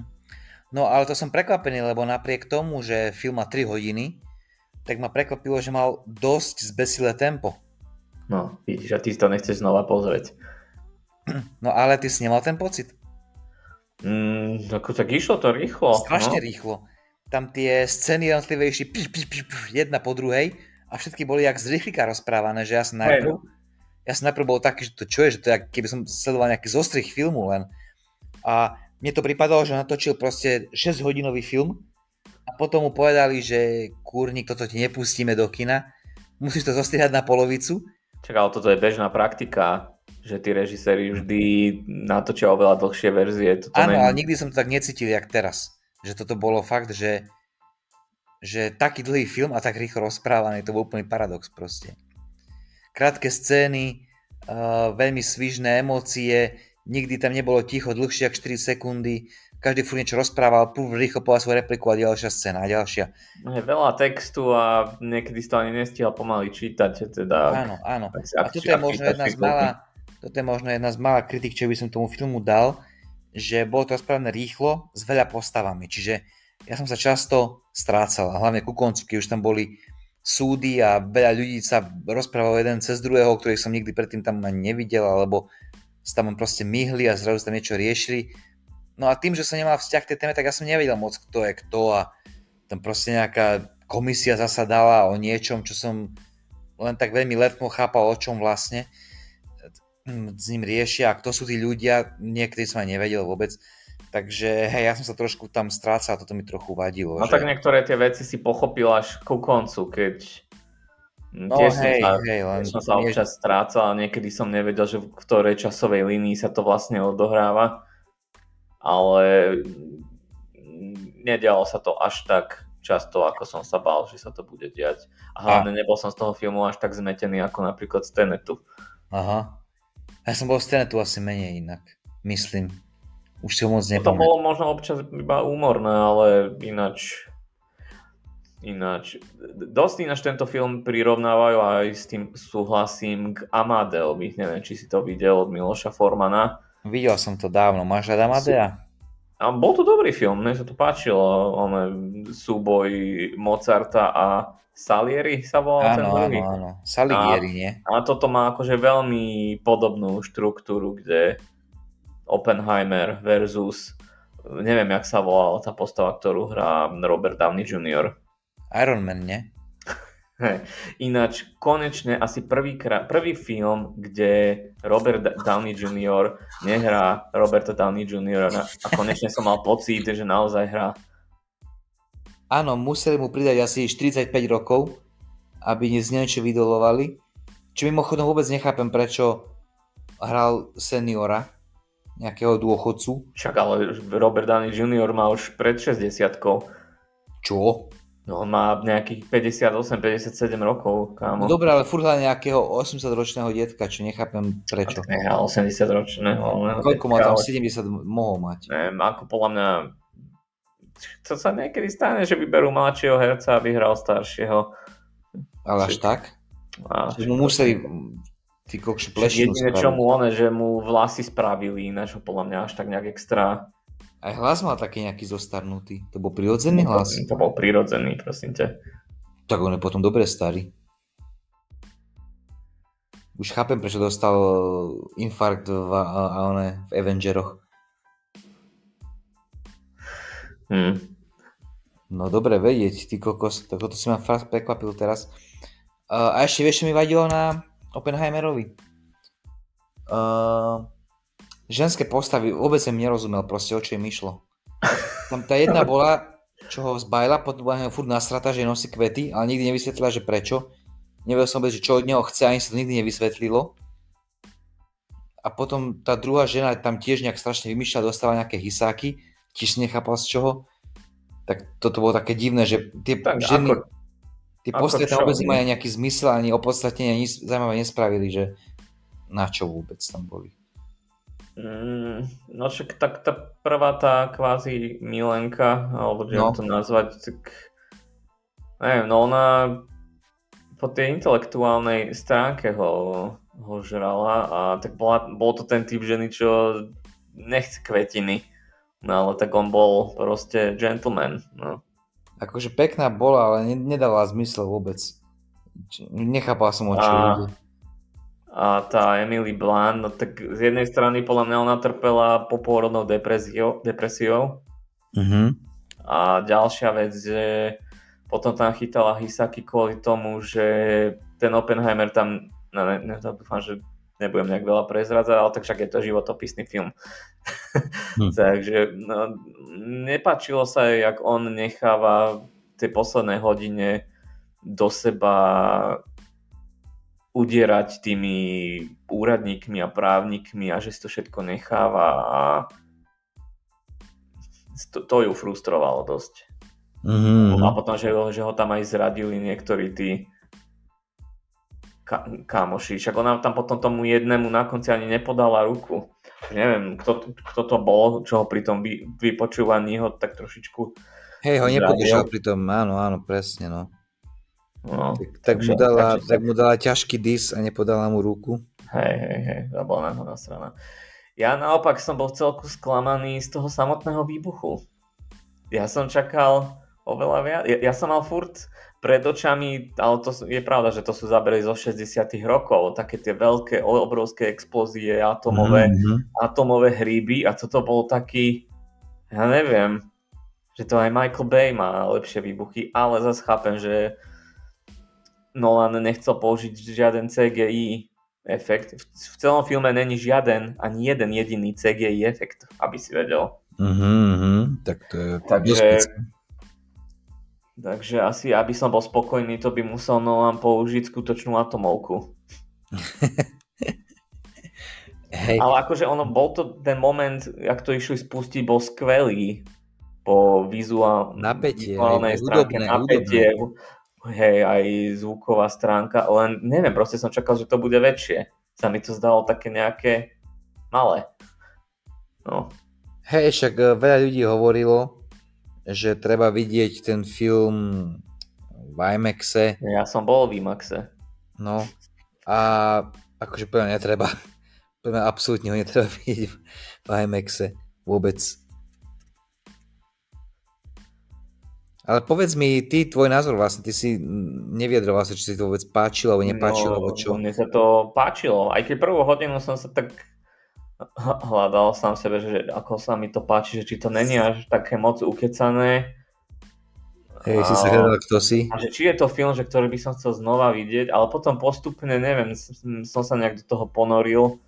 [SPEAKER 2] No ale to som prekvapený, lebo napriek tomu, že film má 3 hodiny, tak ma prekvapilo, že mal dosť zbesilé tempo.
[SPEAKER 1] No, vidíš, a ty to nechceš znova pozrieť.
[SPEAKER 2] No ale ty si nemal ten pocit?
[SPEAKER 1] Mm, ako tak išlo to rýchlo.
[SPEAKER 2] Strašne no. rýchlo. Tam tie scény jednotlivé išli jedna po druhej a všetky boli jak z rýchlika rozprávané, že ja som najprv, hey. ja som najprv bol taký, že to čo je, že to je, keby som sledoval nejaký zostrih filmu len. A mne to pripadalo, že natočil proste 6 hodinový film a potom mu povedali, že kúrnik, toto ti nepustíme do kina, musíš to zostrihať na polovicu.
[SPEAKER 1] Čak, ale toto je bežná praktika že tí režiséri vždy natočia oveľa dlhšie verzie.
[SPEAKER 2] Toto Áno, ale nikdy som to tak necítil, jak teraz. Že toto bolo fakt, že, že taký dlhý film a tak rýchlo rozprávaný, to bol úplný paradox proste. Krátke scény, uh, veľmi svižné emócie, nikdy tam nebolo ticho dlhšie ako 4 sekundy, každý furt niečo rozprával, púl rýchlo povedal svoju repliku a ďalšia scéna a ďalšia.
[SPEAKER 1] Je veľa textu a niekedy to ani nestihal pomaly čítať. Teda,
[SPEAKER 2] áno, áno. A toto je možno jedna z malá, toto je možno jedna z malá kritik, čo by som tomu filmu dal, že bolo to správne rýchlo s veľa postavami. Čiže ja som sa často strácal, hlavne ku koncu, keď už tam boli súdy a veľa ľudí sa rozprávalo jeden cez druhého, ktorých som nikdy predtým tam ani nevidel, alebo sa tam proste myhli a zrazu tam niečo riešili No a tým, že som nemal vzťah k tej téme, tak ja som nevedel moc, kto je kto a tam proste nejaká komisia zasadala o niečom, čo som len tak veľmi letmo chápal, o čom vlastne s ním riešia a kto sú tí ľudia, niekedy som aj nevedel vôbec. Takže hej, ja som sa trošku tam strácal toto mi trochu vadilo.
[SPEAKER 1] No že... tak niektoré tie veci si pochopil až ku koncu, keď
[SPEAKER 2] No tiež hej,
[SPEAKER 1] som sa,
[SPEAKER 2] hej,
[SPEAKER 1] len som sa občas strácal a niekedy som nevedel, že v ktorej časovej línii sa to vlastne odohráva ale nedialo sa to až tak často, ako som sa bál, že sa to bude diať. A hlavne a... nebol som z toho filmu až tak zmetený ako napríklad z Tenetu.
[SPEAKER 2] Aha. Ja som bol z Tenetu asi menej inak, myslím. Už si ho moc
[SPEAKER 1] nepamätám. To bolo možno občas iba úmorné, ale ináč Ináč, dosť ináč tento film prirovnávajú aj s tým súhlasím k Amadeovi. Neviem, či si to videl od Miloša Formana
[SPEAKER 2] Videl som to dávno. Máš rád Amadea?
[SPEAKER 1] A bol to dobrý film, mne sa to páčilo. On, súboj Mozarta a Salieri sa volal
[SPEAKER 2] ten druhý. Áno, áno, Salieri, nie?
[SPEAKER 1] A toto má akože veľmi podobnú štruktúru, kde Oppenheimer versus neviem, jak sa volala tá postava, ktorú hrá Robert Downey Jr.
[SPEAKER 2] Iron Man, nie?
[SPEAKER 1] Ináč, konečne asi prvý, prvý film, kde Robert Downey Jr. nehrá Roberta Downey Jr. a konečne som mal pocit, že naozaj hrá.
[SPEAKER 2] Áno, museli mu pridať asi 45 rokov, aby z niečo vydolovali. Čo mimochodom vôbec nechápem, prečo hral seniora, nejakého dôchodcu.
[SPEAKER 1] Však ale Robert Downey Jr. má už pred 60
[SPEAKER 2] Čo?
[SPEAKER 1] No on má nejakých 58-57 rokov, kámo.
[SPEAKER 2] Dobre, ale furt nejakého 80-ročného detka, čo nechápem prečo.
[SPEAKER 1] Nehral 80-ročného. Ale...
[SPEAKER 2] Koľko má tam? 70 mohol mať.
[SPEAKER 1] Neviem, ako podľa mňa to sa niekedy stane, že vyberú mladšieho herca a vyhral staršieho.
[SPEAKER 2] Ale až tak? A, že mu museli ty kokši plešinu
[SPEAKER 1] Jedine, čo mu one, že mu vlasy spravili, ináč podľa mňa až tak nejak extra
[SPEAKER 2] aj hlas mal taký nejaký zostarnutý. To bol prirodzený hlas?
[SPEAKER 1] To bol prirodzený, prosím ťa.
[SPEAKER 2] Tak on je potom dobre starý. Už chápem, prečo dostal infarkt v, a one, v Avengeroch.
[SPEAKER 1] Hmm.
[SPEAKER 2] No dobre vedieť, ty kokos. Tak toto si ma fakt prekvapil teraz. Uh, a ešte vieš, čo mi vadilo na Oppenheimerovi? Uh, ženské postavy vôbec som nerozumel proste, o čo im išlo. Tam tá jedna *laughs* bola, čo ho zbajla, potom bola furt nasrata, že nosí kvety, ale nikdy nevysvetlila, že prečo. Nevedel som vôbec, že čo od neho chce, ani sa to nikdy nevysvetlilo. A potom tá druhá žena tam tiež nejak strašne vymýšľala, dostala nejaké hysáky, tiež nechápal z čoho. Tak toto bolo také divné, že tie tak ženy, ako, tie postavy tam vôbec nemajú nejaký zmysel, ani opodstatnenie, ani zaujímavé nespravili, že na čo vôbec tam boli.
[SPEAKER 1] Mm, no však tak tá prvá tá kvázi milenka, alebo že no. to nazvať, tak neviem, no ona po tej intelektuálnej stránke ho, ho žrala a tak bola, bol to ten typ ženy, čo nechce kvetiny, no ale tak on bol proste gentleman, no.
[SPEAKER 2] Akože pekná bola, ale nedala zmysel vôbec. Nechápal som o čo a
[SPEAKER 1] a tá Emily Blunt, no tak z jednej strany podľa mňa ona trpela popôrodnou depresiou, depresiou.
[SPEAKER 2] Mm-hmm.
[SPEAKER 1] a ďalšia vec, že potom tam chytala Hisaki kvôli tomu, že ten Oppenheimer tam, no ne, ne, dúfam, že nebudem nejak veľa prezradzať, ale tak však je to životopisný film. Hm. *laughs* Takže no, nepačilo sa jej, jak on necháva v tej poslednej hodine do seba udierať tými úradníkmi a právnikmi a že si to všetko necháva a to, to ju frustrovalo dosť.
[SPEAKER 2] Mm-hmm.
[SPEAKER 1] A potom, že ho, že ho tam aj zradili niektorí tí ka- kamoši. Však ona tam potom tomu jednému na konci ani nepodala ruku. Neviem, kto, kto to bol, čo ho pri tom vy, vypočúvaní ho tak trošičku
[SPEAKER 2] Hej, ho nepodržal pri tom, áno, áno, presne, no.
[SPEAKER 1] No,
[SPEAKER 2] tak, mu dala, tak, mu dala ťažký dis a nepodala mu ruku.
[SPEAKER 1] Hej, hej, hej, to bola náhodná strana. Ja naopak som bol celku sklamaný z toho samotného výbuchu. Ja som čakal oveľa viac. Ja, ja som mal furt pred očami, ale to je pravda, že to sú zábery zo 60 rokov, také tie veľké, obrovské explózie, atomové, mm-hmm. atomové hríby a toto bol taký, ja neviem, že to aj Michael Bay má lepšie výbuchy, ale zase chápem, že Nolan nechcel použiť žiaden CGI efekt. V celom filme není žiaden, ani jeden jediný CGI efekt, aby si vedel.
[SPEAKER 2] Mm-hmm, tak to je
[SPEAKER 1] takže, takže asi, aby som bol spokojný, to by musel Nolan použiť skutočnú atomovku. *laughs* Hej. Ale akože ono, bol to ten moment, jak to išli spustiť, bol skvelý po vizuál,
[SPEAKER 2] napätie,
[SPEAKER 1] vizuálnej hej, stránke, hudobné, napätie, hudobné hej, aj zvuková stránka, len neviem, proste som čakal, že to bude väčšie. Sa mi to zdalo také nejaké malé. No.
[SPEAKER 2] Hej, však e, veľa ľudí hovorilo, že treba vidieť ten film v IMAXe.
[SPEAKER 1] Ja som bol v IMAXe.
[SPEAKER 2] No a akože povedať netreba. *laughs* Povedať absolútne ho netreba *laughs* vidieť v IMAXe vôbec. Ale povedz mi, ty, tvoj názor vlastne, ty si neviedroval sa, či si to vôbec páčilo, alebo nepáčilo,
[SPEAKER 1] no,
[SPEAKER 2] alebo čo?
[SPEAKER 1] Mne sa to páčilo, aj keď prvú hodinu som sa tak hľadal sám sebe, že ako sa mi to páči, že či to není až také moc ukecané.
[SPEAKER 2] Hej, si sa hľadal, kto si?
[SPEAKER 1] A že či je to film, že ktorý by som chcel znova vidieť, ale potom postupne, neviem, som sa nejak do toho ponoril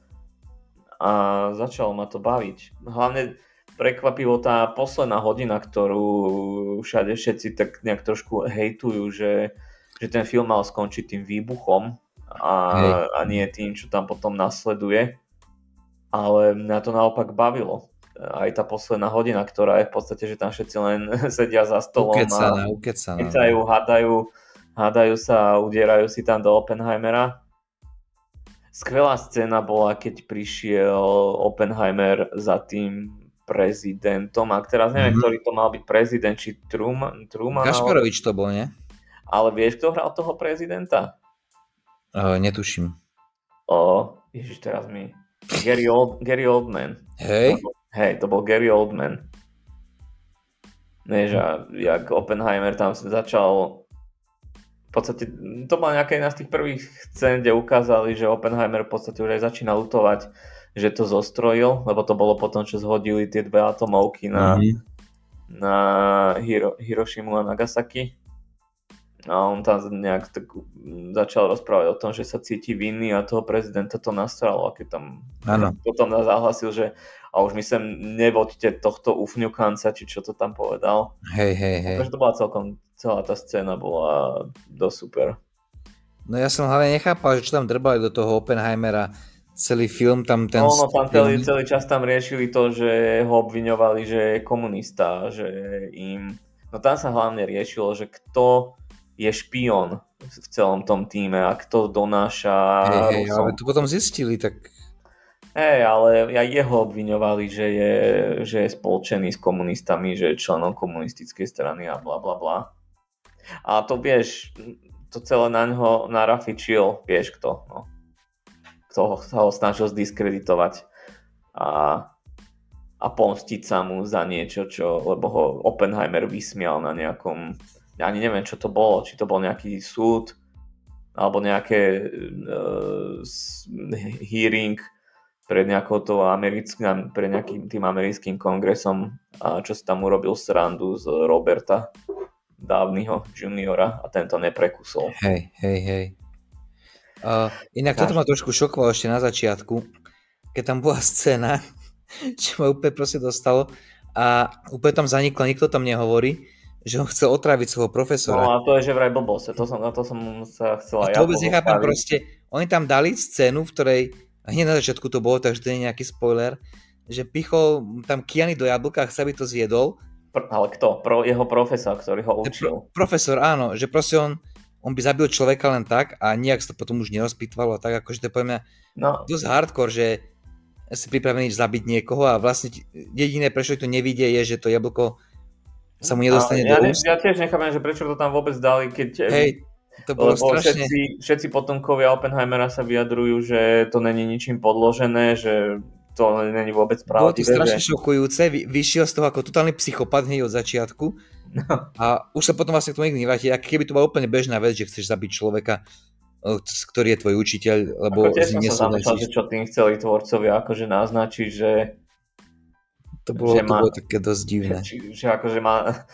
[SPEAKER 1] a začalo ma to baviť. Hlavne prekvapivo tá posledná hodina, ktorú všade všetci tak nejak trošku hejtujú, že, že ten film mal skončiť tým výbuchom a, a nie tým, čo tam potom nasleduje. Ale mňa to naopak bavilo. Aj tá posledná hodina, ktorá je v podstate, že tam všetci len *laughs* sedia za stolom
[SPEAKER 2] ukecaná, a ukecaná.
[SPEAKER 1] Kecajú, hádajú, hádajú sa a udierajú si tam do Oppenheimera. Skvelá scéna bola, keď prišiel Oppenheimer za tým prezidentom, a teraz neviem, mm-hmm. ktorý to mal byť prezident, či Truman, Truman
[SPEAKER 2] Kašparovič to bol, nie?
[SPEAKER 1] Ale vieš, kto hral toho prezidenta?
[SPEAKER 2] Uh, netuším.
[SPEAKER 1] O, ježiš, teraz mi... Gary, Old, Gary Oldman.
[SPEAKER 2] Hej?
[SPEAKER 1] hej, to bol Gary Oldman. Než, jak Oppenheimer tam začal v podstate, to bola nejaká jedna z tých prvých scén, kde ukázali, že Oppenheimer v podstate už aj začína lutovať že to zostrojil, lebo to bolo potom, čo zhodili tie dve atomovky na, mm-hmm. na Hiro, Hirošimu a Nagasaki. A on tam nejak tak začal rozprávať o tom, že sa cíti vinný a toho prezidenta to nastralo, a keď tam
[SPEAKER 2] ano.
[SPEAKER 1] potom zahlasil, že a už my sem nevoďte tohto ufňukanca, či čo to tam povedal.
[SPEAKER 2] Hej, hej, hej.
[SPEAKER 1] Takže to bola celkom, celá tá scéna bola dosť super.
[SPEAKER 2] No ja som hlavne nechápal, že čo tam drbali do toho Oppenheimera celý film tam ten...
[SPEAKER 1] No, no tam celý, celý čas tam riešili to, že ho obviňovali, že je komunista, že im... No tam sa hlavne riešilo, že kto je špion v celom tom týme a kto donáša...
[SPEAKER 2] Hej, hej, ale to potom zistili, tak...
[SPEAKER 1] Hej, ale aj jeho obviňovali, že je, že je spoločený s komunistami, že je členom komunistickej strany a bla bla bla. A to vieš, to celé na ňo narafičil, vieš kto, no kto sa ho snažil zdiskreditovať a, a pomstiť sa mu za niečo, čo, lebo ho Oppenheimer vysmial na nejakom, ani neviem čo to bolo, či to bol nejaký súd, alebo nejaké uh, hearing pred nejakou americkým, pred nejakým tým americkým kongresom, a čo si tam urobil srandu z Roberta dávneho juniora a tento neprekusol.
[SPEAKER 2] Hej, hej, hej. Uh, inak toto ma trošku šokovalo ešte na začiatku, keď tam bola scéna, *laughs* čo ma úplne proste dostalo a úplne tam zaniklo, nikto tam nehovorí, že on chcel otráviť svojho profesora.
[SPEAKER 1] No a to je že vraj blbosť, to som, na to som sa chcel aj
[SPEAKER 2] ja vôbec nechápam proste, oni tam dali scénu, v ktorej, hneď na začiatku to bolo, takže to nie je nejaký spoiler, že pichol tam Kiany do jablka a chce, aby to zjedol.
[SPEAKER 1] Pr- ale kto? Pro, jeho profesor, ktorý ho učil.
[SPEAKER 2] Pro, profesor, áno, že proste on on by zabil človeka len tak a nejak sa to potom už nerozpitvalo a tak, akože to je pre mňa no. dosť hardcore, že si pripravený zabiť niekoho a vlastne jediné, prečo to nevidie, je, že to jablko sa mu nedostane
[SPEAKER 1] ja,
[SPEAKER 2] do
[SPEAKER 1] úst. Ja tiež nechápem, že prečo to tam vôbec dali, keď...
[SPEAKER 2] Hej, to bolo
[SPEAKER 1] lebo
[SPEAKER 2] strašne...
[SPEAKER 1] všetci, všetci potomkovia Oppenheimera sa vyjadrujú, že to není ničím podložené, že to není vôbec pravdivé.
[SPEAKER 2] Bolo to strašne že... šokujúce, Vy, vyšiel z toho ako totálny psychopat hneď od začiatku no. a už sa potom vlastne k tomu nikdy nevráti, ako keby to bola úplne bežná vec, že chceš zabiť človeka, ktorý je tvoj učiteľ, lebo
[SPEAKER 1] ako tiež som sa zamýšľal, že čo tým chceli tvorcovia akože naznačiť, že
[SPEAKER 2] to bolo, že to má, bolo také dosť divné. *laughs*
[SPEAKER 1] Že, že akože má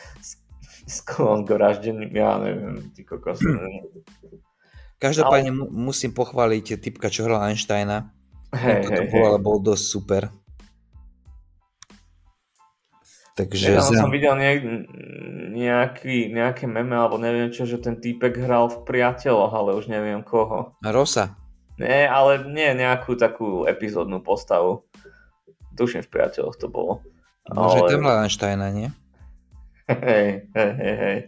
[SPEAKER 1] sklon k vraždeniu, ja neviem, ty kokos. *clears throat*
[SPEAKER 2] Každopádne ale... musím pochváliť typka, čo hral Einsteina. Hej, hej, bol, ale bol dosť super.
[SPEAKER 1] Takže ja za... som videl nejak, nejaký, nejaké meme, alebo neviem čo, že ten týpek hral v priateľoch, ale už neviem koho.
[SPEAKER 2] Rosa.
[SPEAKER 1] Nie, ale nie nejakú takú epizódnu postavu. Tuším v priateľoch to bolo.
[SPEAKER 2] Môže ale... ten Einsteina, nie?
[SPEAKER 1] Hej, hej, hej, hej.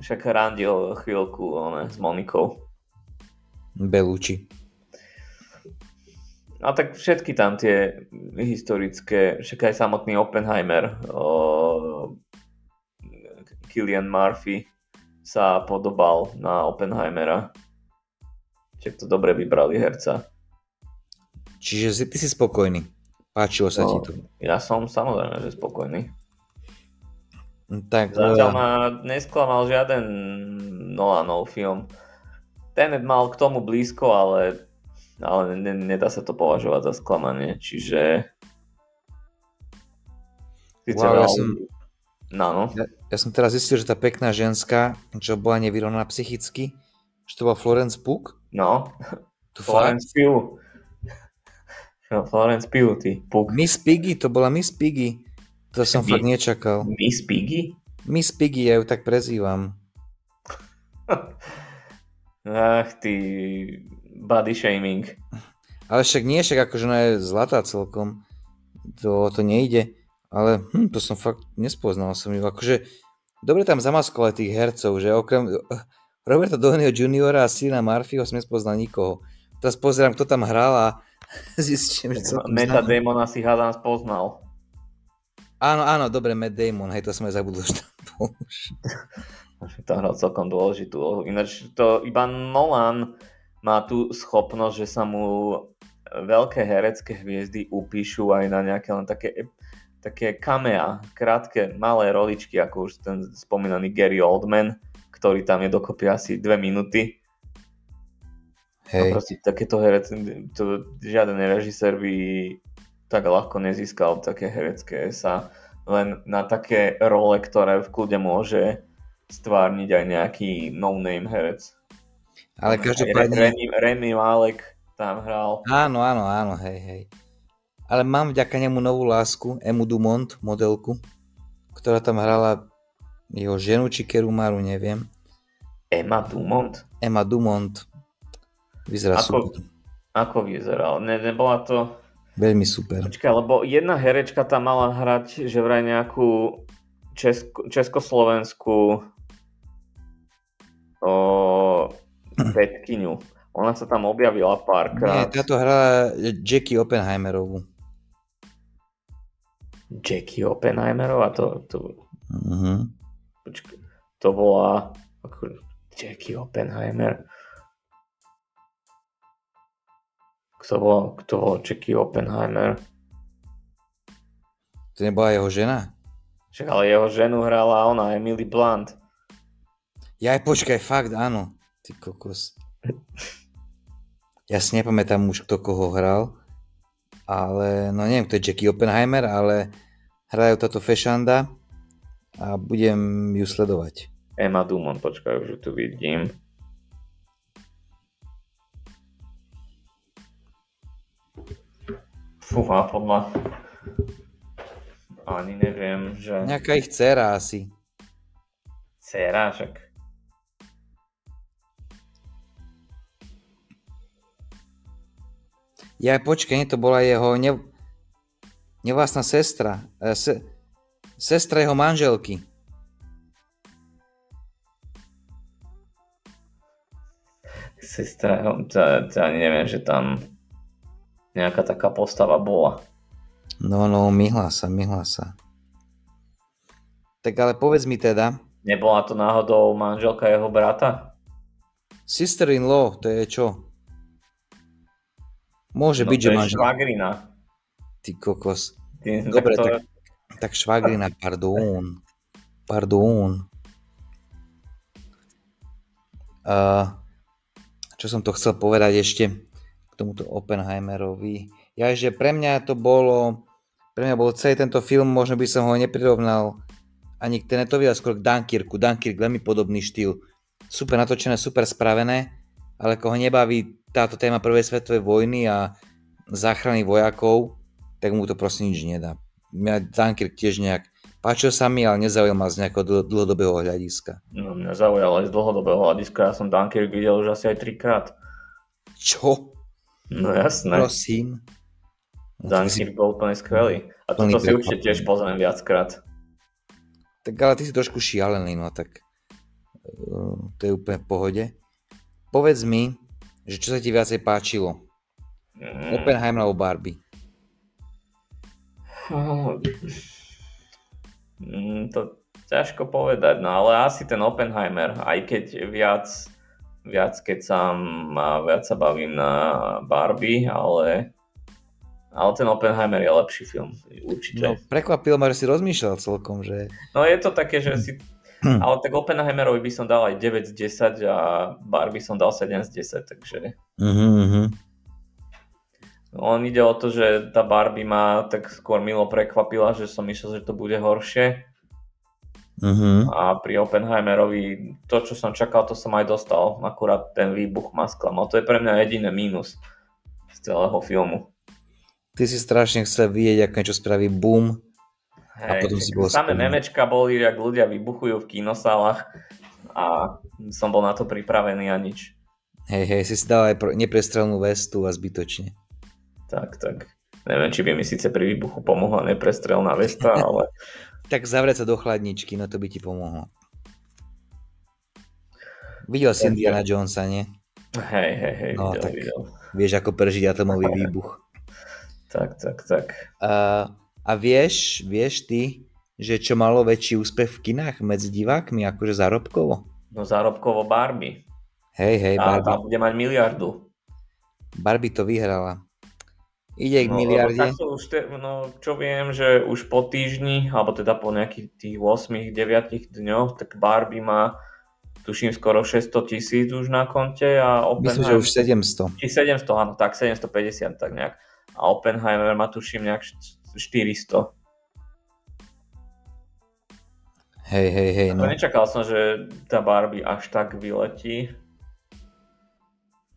[SPEAKER 1] Však randil chvíľku one, s Monikou.
[SPEAKER 2] Belúči.
[SPEAKER 1] A tak všetky tam tie historické, však aj samotný Oppenheimer, o, Killian Murphy sa podobal na Oppenheimera. Však to dobre vybrali herca.
[SPEAKER 2] Čiže ty si spokojný. Páčilo sa no, ti to.
[SPEAKER 1] Ja som samozrejme, že spokojný.
[SPEAKER 2] Tak,
[SPEAKER 1] Zatiaľ ma nesklamal žiaden Nolanov film. Tenet mal k tomu blízko, ale ale ne, nedá sa to považovať za sklamanie, čiže...
[SPEAKER 2] wow, ja, som...
[SPEAKER 1] No, no.
[SPEAKER 2] Ja, ja som teraz zistil, že tá pekná ženská, čo bola nevyrovnaná psychicky, že to bola Florence Pugh?
[SPEAKER 1] No, to Florence Pugh. No, Florence Pugh, ty Pugh.
[SPEAKER 2] Miss Piggy, to bola Miss Piggy. To som Mi- fakt nečakal.
[SPEAKER 1] Miss Piggy?
[SPEAKER 2] Miss Piggy, ja ju tak prezývam. *laughs*
[SPEAKER 1] Ach, ty body shaming.
[SPEAKER 2] Ale však nie, však akože ona je zlatá celkom. To, to nejde. Ale hm, to som fakt nespoznal som ju. Akože dobre tam zamaskovali tých hercov, že okrem *laughs* Roberta Downeyho Juniora a Sina Murphyho som nespoznal nikoho. Teraz pozerám, kto tam hral a *laughs* zistím, že celkom
[SPEAKER 1] Meta Damon asi hádam spoznal.
[SPEAKER 2] Áno, áno, dobre, Matt Damon, hej, to som aj zabudol, *laughs* že tam bol už.
[SPEAKER 1] to hral celkom dôležitú. Ináč to iba Nolan má tú schopnosť, že sa mu veľké herecké hviezdy upíšu aj na nejaké len také, také kamea, krátke, malé roličky, ako už ten spomínaný Gary Oldman, ktorý tam je dokopy asi dve minúty. Hej. A proste takéto herec, to žiaden režisér by tak ľahko nezískal také herecké sa len na také role, ktoré v kľude môže stvárniť aj nejaký no-name herec.
[SPEAKER 2] Ale každopádne...
[SPEAKER 1] Remy, Remy Malek tam hral.
[SPEAKER 2] Áno, áno, áno, hej, hej. Ale mám vďaka nemu novú lásku, Emu Dumont, modelku, ktorá tam hrala jeho ženu či Kerumaru, neviem.
[SPEAKER 1] Emma Dumont?
[SPEAKER 2] Emma Dumont. Vyzerá ako, super.
[SPEAKER 1] Ako vyzeral? Ne, nebola to...
[SPEAKER 2] Veľmi super.
[SPEAKER 1] Počkaj, lebo jedna herečka tam mala hrať, že vraj nejakú česko, československú o, Petkyňu. Ona sa tam objavila párkrát.
[SPEAKER 2] Nie, táto hrala Jackie Oppenheimerovú.
[SPEAKER 1] Jackie Oppenheimerová? To, to...
[SPEAKER 2] Uh-huh.
[SPEAKER 1] Počkej, to bola ako Jackie Oppenheimer. Kto bol, kto bol Jackie Oppenheimer?
[SPEAKER 2] To nebola jeho žena?
[SPEAKER 1] Však ale jeho ženu hrala ona, Emily Blunt.
[SPEAKER 2] Ja aj počkaj, fakt, áno. Ty kokos. Ja si nepamätám už, kto koho hral, ale no neviem, to je Jackie Oppenheimer, ale hrajú táto Fešanda a budem ju sledovať.
[SPEAKER 1] Emma Dumont, počkaj, už tu vidím. Fúha, podľa... Ani neviem, že...
[SPEAKER 2] Nejaká ich dcera asi.
[SPEAKER 1] Dcera, však
[SPEAKER 2] Ja počkaj, nie, to bola jeho ne, nevlastná sestra. E, se, sestra jeho manželky.
[SPEAKER 1] Sestra, to, to ani neviem, že tam nejaká taká postava bola.
[SPEAKER 2] No, no, myhla sa, myhla sa. Tak ale povedz mi teda.
[SPEAKER 1] Nebola to náhodou manželka jeho brata?
[SPEAKER 2] Sister-in-law, to je čo? Môže
[SPEAKER 1] no,
[SPEAKER 2] byť, že
[SPEAKER 1] je
[SPEAKER 2] manželka.
[SPEAKER 1] švagrina.
[SPEAKER 2] Ty kokos.
[SPEAKER 1] Ty,
[SPEAKER 2] Dobre,
[SPEAKER 1] to...
[SPEAKER 2] tak, tak švagrina, pardon. Pardon. Uh, čo som to chcel povedať ešte k tomuto Oppenheimerovi. Ja, že pre mňa to bolo, pre mňa bol celý tento film, možno by som ho neprirovnal ani k Tenetovi, ale skôr k Dunkirku. Dunkirk, veľmi podobný štýl. Super natočené, super spravené, ale koho nebaví táto téma prvej svetovej vojny a záchrany vojakov, tak mu to proste nič nedá. Mňa Dunkirk tiež nejak páčil sa mi, ale nezaujal ma z nejakého dlhodobého hľadiska.
[SPEAKER 1] No, mňa zaujal aj z dlhodobého hľadiska. Ja som Dunkirk videl už asi aj trikrát.
[SPEAKER 2] Čo?
[SPEAKER 1] No jasné.
[SPEAKER 2] Prosím.
[SPEAKER 1] No, Dunkirk bol úplne skvelý. A toto si určite tiež pozriem viackrát.
[SPEAKER 2] Tak ale ty si trošku šialený, no tak uh, to je úplne v pohode. Povedz mi, že čo sa ti viacej páčilo? Mm. Oppenheimer alebo Barbie?
[SPEAKER 1] Mm, to ťažko povedať, no ale asi ten Oppenheimer, aj keď viac, viac keď sa, viac sa bavím na Barbie, ale ale ten Oppenheimer je lepší film, určite.
[SPEAKER 2] No, prekvapilo ma, že si rozmýšľal celkom, že...
[SPEAKER 1] No je to také, že si... Hm. Ale tak Oppenheimerovi by som dal aj 9 z 10 a Barbie som dal 7 z 10, takže...
[SPEAKER 2] Uh-huh.
[SPEAKER 1] On ide o to, že tá Barbie ma tak skôr milo prekvapila, že som myslel, že to bude horšie.
[SPEAKER 2] Uh-huh.
[SPEAKER 1] A pri Oppenheimerovi to, čo som čakal, to som aj dostal. Akurát ten výbuch ma sklamal. To je pre mňa jediné mínus z celého filmu.
[SPEAKER 2] Ty si strašne chcel vidieť, ako niečo spraví boom.
[SPEAKER 1] Hej, a potom si bol Samé memečka boli, jak ľudia vybuchujú v kinosálach a som bol na to pripravený a nič.
[SPEAKER 2] Hej, hej, si si dal aj neprestrelnú vestu a zbytočne.
[SPEAKER 1] Tak, tak. Neviem, či by mi síce pri výbuchu pomohla neprestrelná vesta, *laughs* ale...
[SPEAKER 2] tak zavrieť sa do chladničky, no to by ti pomohlo. Videl si Indiana Jonesa, nie?
[SPEAKER 1] Hej, hej, hej,
[SPEAKER 2] no,
[SPEAKER 1] videl,
[SPEAKER 2] tak
[SPEAKER 1] videl.
[SPEAKER 2] Vieš, ako prežiť atomový *laughs* výbuch.
[SPEAKER 1] Tak, tak, tak.
[SPEAKER 2] Uh, a vieš, vieš ty, že čo malo väčší úspech v kinách medzi divákmi, akože zárobkovo?
[SPEAKER 1] No zárobkovo Barbie.
[SPEAKER 2] Hej, hej,
[SPEAKER 1] tá,
[SPEAKER 2] Barbie.
[SPEAKER 1] Tá bude mať miliardu.
[SPEAKER 2] Barbie to vyhrala. Ide k no, miliarde.
[SPEAKER 1] Už te, no, čo viem, že už po týždni, alebo teda po nejakých tých 8-9 dňoch, tak Barbie má tuším skoro 600 tisíc už na konte a
[SPEAKER 2] Myslím, že už 700.
[SPEAKER 1] Či 700, áno, tak 750 tak nejak a Oppenheimer má tuším nejak 400.
[SPEAKER 2] Hej, hej, hej. No.
[SPEAKER 1] Nečakal som, že tá Barbie až tak vyletí.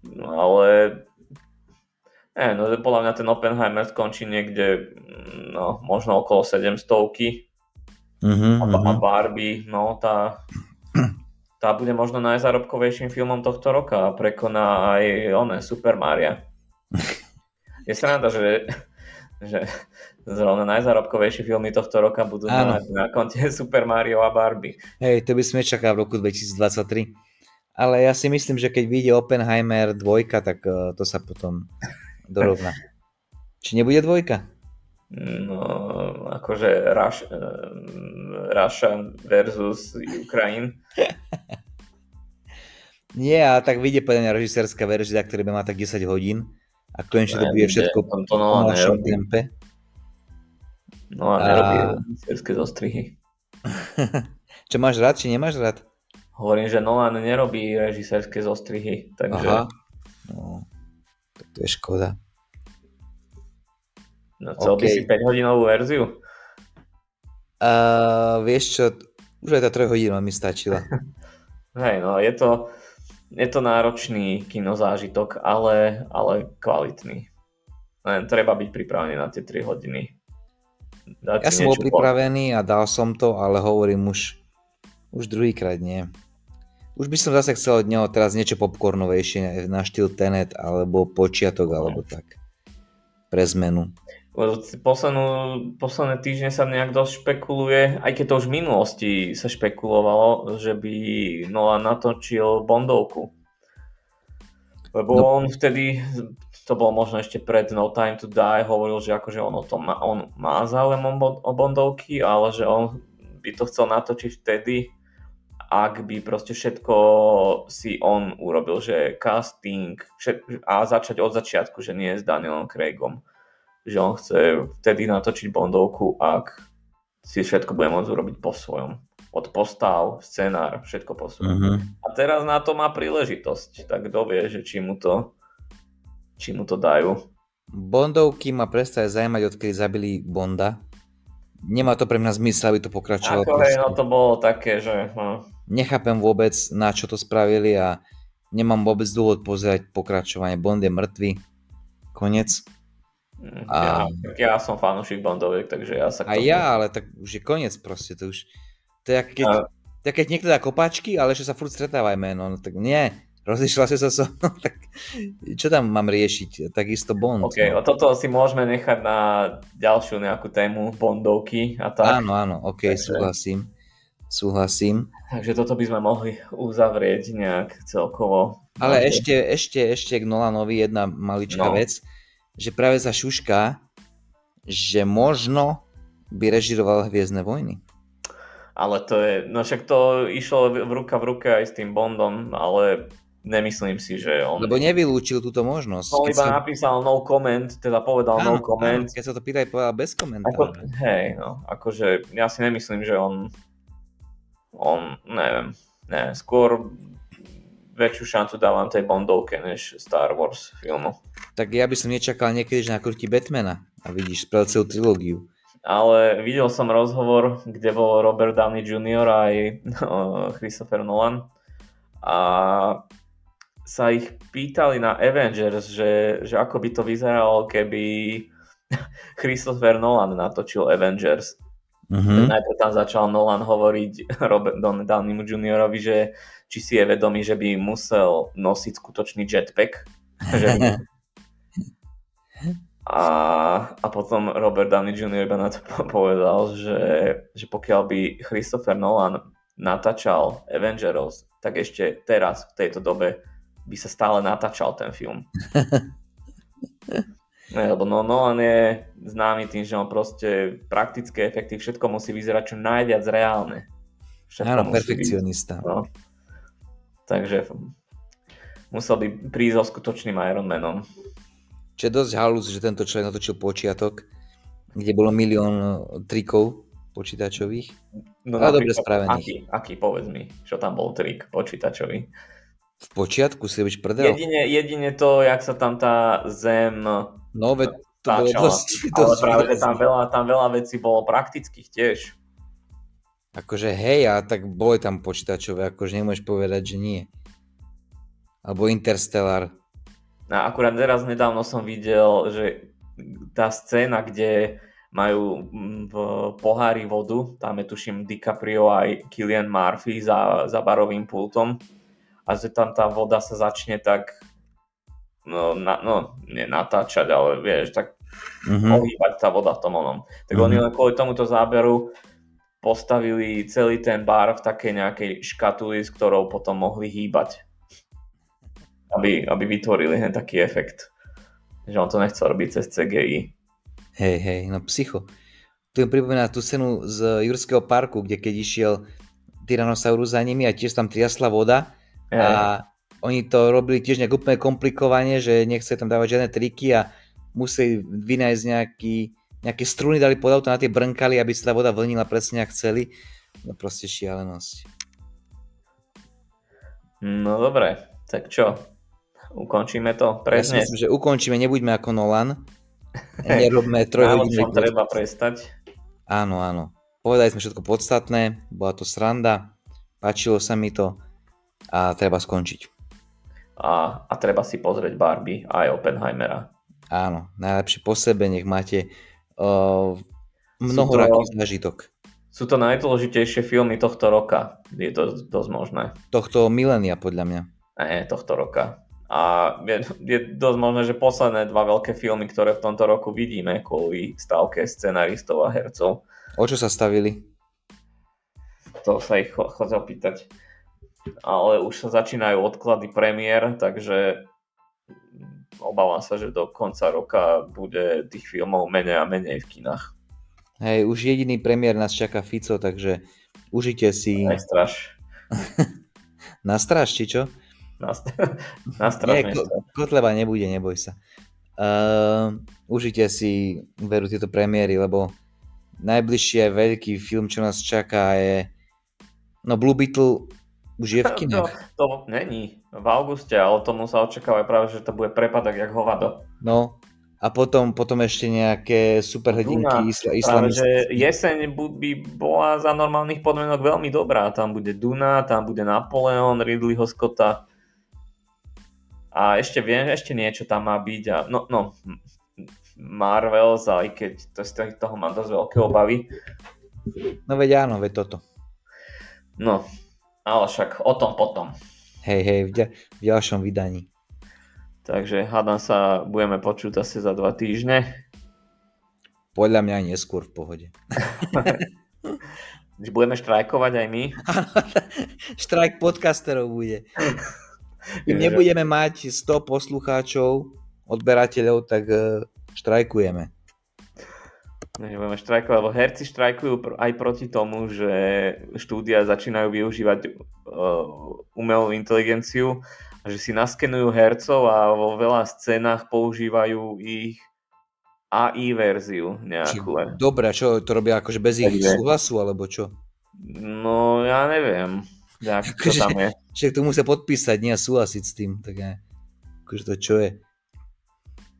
[SPEAKER 1] No ale ne, no podľa mňa ten Oppenheimer skončí niekde no, možno okolo 700
[SPEAKER 2] uh-huh,
[SPEAKER 1] a, a Barbie, no tá tá bude možno najzárobkovejším filmom tohto roka a prekoná aj oné Super Maria. *laughs* je sranda, že, že *laughs* zrovna najzárobkovejšie filmy tohto roka budú na, na konte *laughs* Super Mario a Barbie.
[SPEAKER 2] Hej, to by sme čakali v roku 2023. Ale ja si myslím, že keď vyjde Oppenheimer dvojka, tak uh, to sa potom dorovná. *laughs* Či nebude dvojka?
[SPEAKER 1] No, akože Rush, uh, Russia versus Ukraine.
[SPEAKER 2] Nie, a tak vyjde podľa mňa režisérska verzia, ktorá by má tak 10 hodín a konečne to bude všetko
[SPEAKER 1] to no,
[SPEAKER 2] našom tempe.
[SPEAKER 1] No a nerobí režisérske zostrihy. *laughs*
[SPEAKER 2] Čo máš rád, či nemáš rád?
[SPEAKER 1] Hovorím, že Nolan nerobí režisérske zostrihy, takže... Aha.
[SPEAKER 2] No, tak to je škoda.
[SPEAKER 1] No chcel okay. by si 5 hodinovú verziu?
[SPEAKER 2] Uh, vieš čo, už aj tá 3 hodina mi stačila. *laughs*
[SPEAKER 1] Hej, no je to, je to náročný kinozážitok, ale, ale kvalitný. Len treba byť pripravený na tie 3 hodiny.
[SPEAKER 2] Dať ja som bol pripravený a dal som to, ale hovorím už, už druhýkrát nie. Už by som zase chcel od neho teraz niečo popcornovejšie na štýl Tenet alebo Počiatok no. alebo tak. Pre zmenu.
[SPEAKER 1] Poslednú, posledné týždne sa nejak dosť špekuluje, aj keď to už v minulosti sa špekulovalo, že by Nolan natočil Bondovku. Lebo no. on vtedy, to bolo možno ešte pred No Time to Die, hovoril, že akože on, o tom má, on má záujem o bondovky, ale že on by to chcel natočiť vtedy, ak by proste všetko si on urobil, že casting všet, a začať od začiatku, že nie s Danielom Craigom. Že on chce vtedy natočiť bondovku, ak si všetko bude môcť urobiť po svojom od postav, scenár, všetko posúva. Uh-huh. A teraz na to má príležitosť, tak kto vie, že či mu to, či mu to dajú.
[SPEAKER 2] Bondovky ma prestaje zaujímať, odkedy zabili Bonda. Nemá to pre mňa zmysel, aby to pokračovalo.
[SPEAKER 1] Ako hej, no to bolo také, že... No.
[SPEAKER 2] Nechápem vôbec, na čo to spravili a nemám vôbec dôvod pozerať pokračovanie. Bond je mŕtvy. Konec.
[SPEAKER 1] Mm, a... Ja, ja som fanúšik Bondoviek, takže ja sa...
[SPEAKER 2] A tomu... ja, ale tak už je koniec proste. To už to je keď, a... to keď niekto dá kopačky, ale ešte sa furt stretávajme, no tak nie, rozišla si sa so mnou, *laughs* tak čo tam mám riešiť? Takisto Bond.
[SPEAKER 1] OK, no. toto si môžeme nechať na ďalšiu nejakú tému Bondovky a tak.
[SPEAKER 2] Áno, áno, OK, Takže... súhlasím. Súhlasím.
[SPEAKER 1] Takže toto by sme mohli uzavrieť nejak celkovo.
[SPEAKER 2] Ale ešte, ešte, ešte k Nolanovi jedna maličká no. vec, že práve sa šuška, že možno by režiroval Hviezdne vojny
[SPEAKER 1] ale to je, no však to išlo v ruka v ruke aj s tým Bondom, ale nemyslím si, že on...
[SPEAKER 2] Lebo nevylúčil túto možnosť.
[SPEAKER 1] On iba sa... napísal no comment, teda povedal áno, no comment. Áno,
[SPEAKER 2] keď sa to pýtaj, povedal bez
[SPEAKER 1] komentára. Ako, hej, no, akože ja si nemyslím, že on, on, neviem, ne, skôr väčšiu šancu dávam tej Bondovke než Star Wars filmu.
[SPEAKER 2] Tak ja by som nečakal niekedy, že nakrúti Batmana a vidíš, spravil celú trilógiu
[SPEAKER 1] ale videl som rozhovor, kde bol Robert Downey Jr. a aj no, Christopher Nolan a sa ich pýtali na Avengers, že, že ako by to vyzeralo, keby *laughs* Christopher Nolan natočil Avengers. Mm-hmm. Najprv tam začal Nolan hovoriť *laughs* Robert Downey Jr. že či si je vedomý, že by musel nosiť skutočný jetpack. Že *laughs* A, a potom Robert Downey Jr. iba na to povedal, že, že pokiaľ by Christopher Nolan natáčal Avengers, tak ešte teraz, v tejto dobe, by sa stále natáčal ten film. *laughs* Lebo no, Nolan je známy tým, že on proste praktické efekty, všetko musí vyzerať čo najviac reálne.
[SPEAKER 2] Áno, perfekcionista. Byť, no.
[SPEAKER 1] Takže musel by prísť so skutočným Iron Manom.
[SPEAKER 2] Čo je dosť halus, že tento človek natočil počiatok, kde bolo milión trikov počítačových. No, ale dobre spravených.
[SPEAKER 1] Aký, aký, povedz mi, čo tam bol trik počítačový?
[SPEAKER 2] V počiatku si byť prdel.
[SPEAKER 1] Jedine, jedine to, jak sa tam tá zem
[SPEAKER 2] No, veď to bolo dosť,
[SPEAKER 1] dosť ale práve, že tam veľa, tam veľa vecí bolo praktických tiež.
[SPEAKER 2] Akože hej, a tak boli tam počítačové, akože nemôžeš povedať, že nie. Alebo Interstellar,
[SPEAKER 1] a akurát teraz nedávno som videl, že tá scéna, kde majú mm, v pohári vodu, tam je tuším DiCaprio aj Killian Murphy za, za barovým pultom a že tam tá voda sa začne tak no, na, no nie natáčať, ale vieš, tak mm-hmm. ohýbať tá voda v tom onom. Tak mm-hmm. oni len kvôli tomuto záberu postavili celý ten bar v takej nejakej škatuli, s ktorou potom mohli hýbať aby, aby vytvorili hen taký efekt. Že on to nechcel robiť cez CGI.
[SPEAKER 2] Hej, hej, no psycho. Tu mi pripomína tú scénu z Jurského parku, kde keď išiel Tyrannosaurus za nimi a tiež tam triasla voda hej. a oni to robili tiež nejak úplne komplikovane, že nechce tam dávať žiadne triky a museli vynájsť nejaký, nejaké struny, dali pod auto na tie brnkali, aby sa tá voda vlnila presne ako chceli. No proste šialenosť.
[SPEAKER 1] No dobre, tak čo? Ukončíme to
[SPEAKER 2] pre Ja myslím, že ukončíme, nebuďme ako Nolan. *laughs* Nerobme trojhodinový
[SPEAKER 1] treba prestať.
[SPEAKER 2] Áno, áno. Povedali sme všetko podstatné, bola to sranda, páčilo sa mi to a treba skončiť.
[SPEAKER 1] A, a treba si pozrieť Barbie aj Oppenheimera.
[SPEAKER 2] Áno, najlepšie po sebe, nech máte uh, mnohoraký zážitok.
[SPEAKER 1] Sú to najdôležitejšie filmy tohto roka, je to dosť možné.
[SPEAKER 2] Tohto milénia podľa mňa.
[SPEAKER 1] Nie, tohto roka. A je, je dosť možné, že posledné dva veľké filmy, ktoré v tomto roku vidíme kvôli stavke scenaristov a hercov.
[SPEAKER 2] O čo sa stavili?
[SPEAKER 1] To sa ich chodil pýtať. Ale už sa začínajú odklady premiér, takže obávam sa, že do konca roka bude tých filmov menej a menej v kinách.
[SPEAKER 2] Hej, už jediný premiér nás čaká Fico, takže užite si...
[SPEAKER 1] Nestraš. *laughs*
[SPEAKER 2] Nastraš, či čo? *laughs*
[SPEAKER 1] Nastraš,
[SPEAKER 2] Nie, ko- Kotleba nebude, neboj sa. Uh, užite si veru tieto premiéry, lebo najbližšie veľký film, čo nás čaká je no Blue Beetle už je v *laughs* kinách.
[SPEAKER 1] To, to není v auguste, ale tomu sa očakáva práve, že to bude prepadok jak hovado.
[SPEAKER 2] No, a potom, potom ešte nejaké superhrdinky isla,
[SPEAKER 1] islamistické. jeseň by bola za normálnych podmienok veľmi dobrá. Tam bude Duna, tam bude Napoleon, Ridleyho Scotta. A ešte viem, ešte niečo tam má byť. A, no, no, Marvel, aj keď to toho mám dosť veľké obavy.
[SPEAKER 2] No veď áno, veď toto.
[SPEAKER 1] No, ale však o tom potom.
[SPEAKER 2] Hej, hej, v, v ďalšom vydaní.
[SPEAKER 1] Takže hádam sa, budeme počuť asi za dva týždne.
[SPEAKER 2] Podľa mňa aj neskôr v pohode.
[SPEAKER 1] budeme štrajkovať aj my. *laughs*
[SPEAKER 2] Štrajk podcasterov bude. *laughs* Keď nebudeme mať 100 poslucháčov, odberateľov, tak e, štrajkujeme.
[SPEAKER 1] Nebudeme štrajkovať, lebo herci štrajkujú aj proti tomu, že štúdia začínajú využívať uh, umelú inteligenciu že si naskenujú hercov a vo veľa scénach používajú ich AI verziu nejakú.
[SPEAKER 2] Či, dobre, čo to robia akože bez ich Takže... súhlasu, alebo čo?
[SPEAKER 1] No, ja neviem. Jak, čo akože, tam je.
[SPEAKER 2] Však to musia podpísať, nie súhlasiť s tým. Tak ne. Akože to čo je?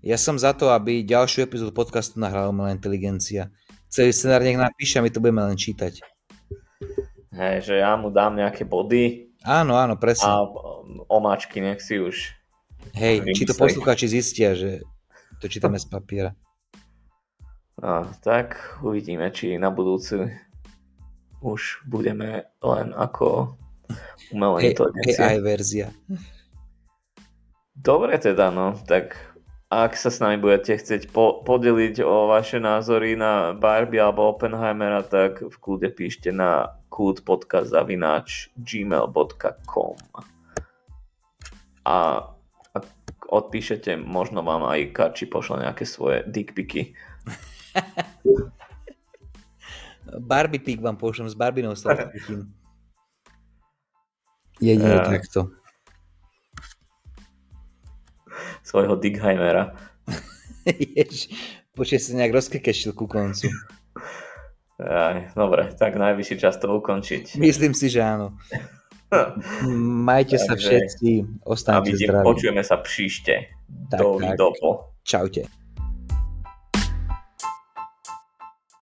[SPEAKER 2] Ja som za to, aby ďalšiu epizódu podcastu nahrala umelá inteligencia. Celý scenár nech napíše a my to budeme len čítať.
[SPEAKER 1] Hej, že ja mu dám nejaké body.
[SPEAKER 2] Áno, áno, presne.
[SPEAKER 1] A omáčky, nech si už...
[SPEAKER 2] Hej, či to poslucháči zistia, že to čítame z papiera.
[SPEAKER 1] No, tak uvidíme, či na budúci už budeme len ako umelá inteligencia.
[SPEAKER 2] AI verzia.
[SPEAKER 1] Dobre teda, no, tak ak sa s nami budete chcieť po- podeliť o vaše názory na Barbie alebo Oppenheimera, tak v kľude píšte na kúdpodcast.gmail.com a ak odpíšete, možno vám aj Karči pošle nejaké svoje dickpiky. *laughs*
[SPEAKER 2] Barbie pik vám pošlem s Barbinou sladkým. *laughs* Jedine ja. takto.
[SPEAKER 1] Svojho Dickheimera.
[SPEAKER 2] Jež, počkej sa nejak rozkekešil ku koncu.
[SPEAKER 1] Aj, dobre, tak najvyšší čas to ukončiť.
[SPEAKER 2] Myslím si, že áno. Majte sa všetci, ostaňte zdraví.
[SPEAKER 1] Počujeme sa příště. Tak, tak. Čaute.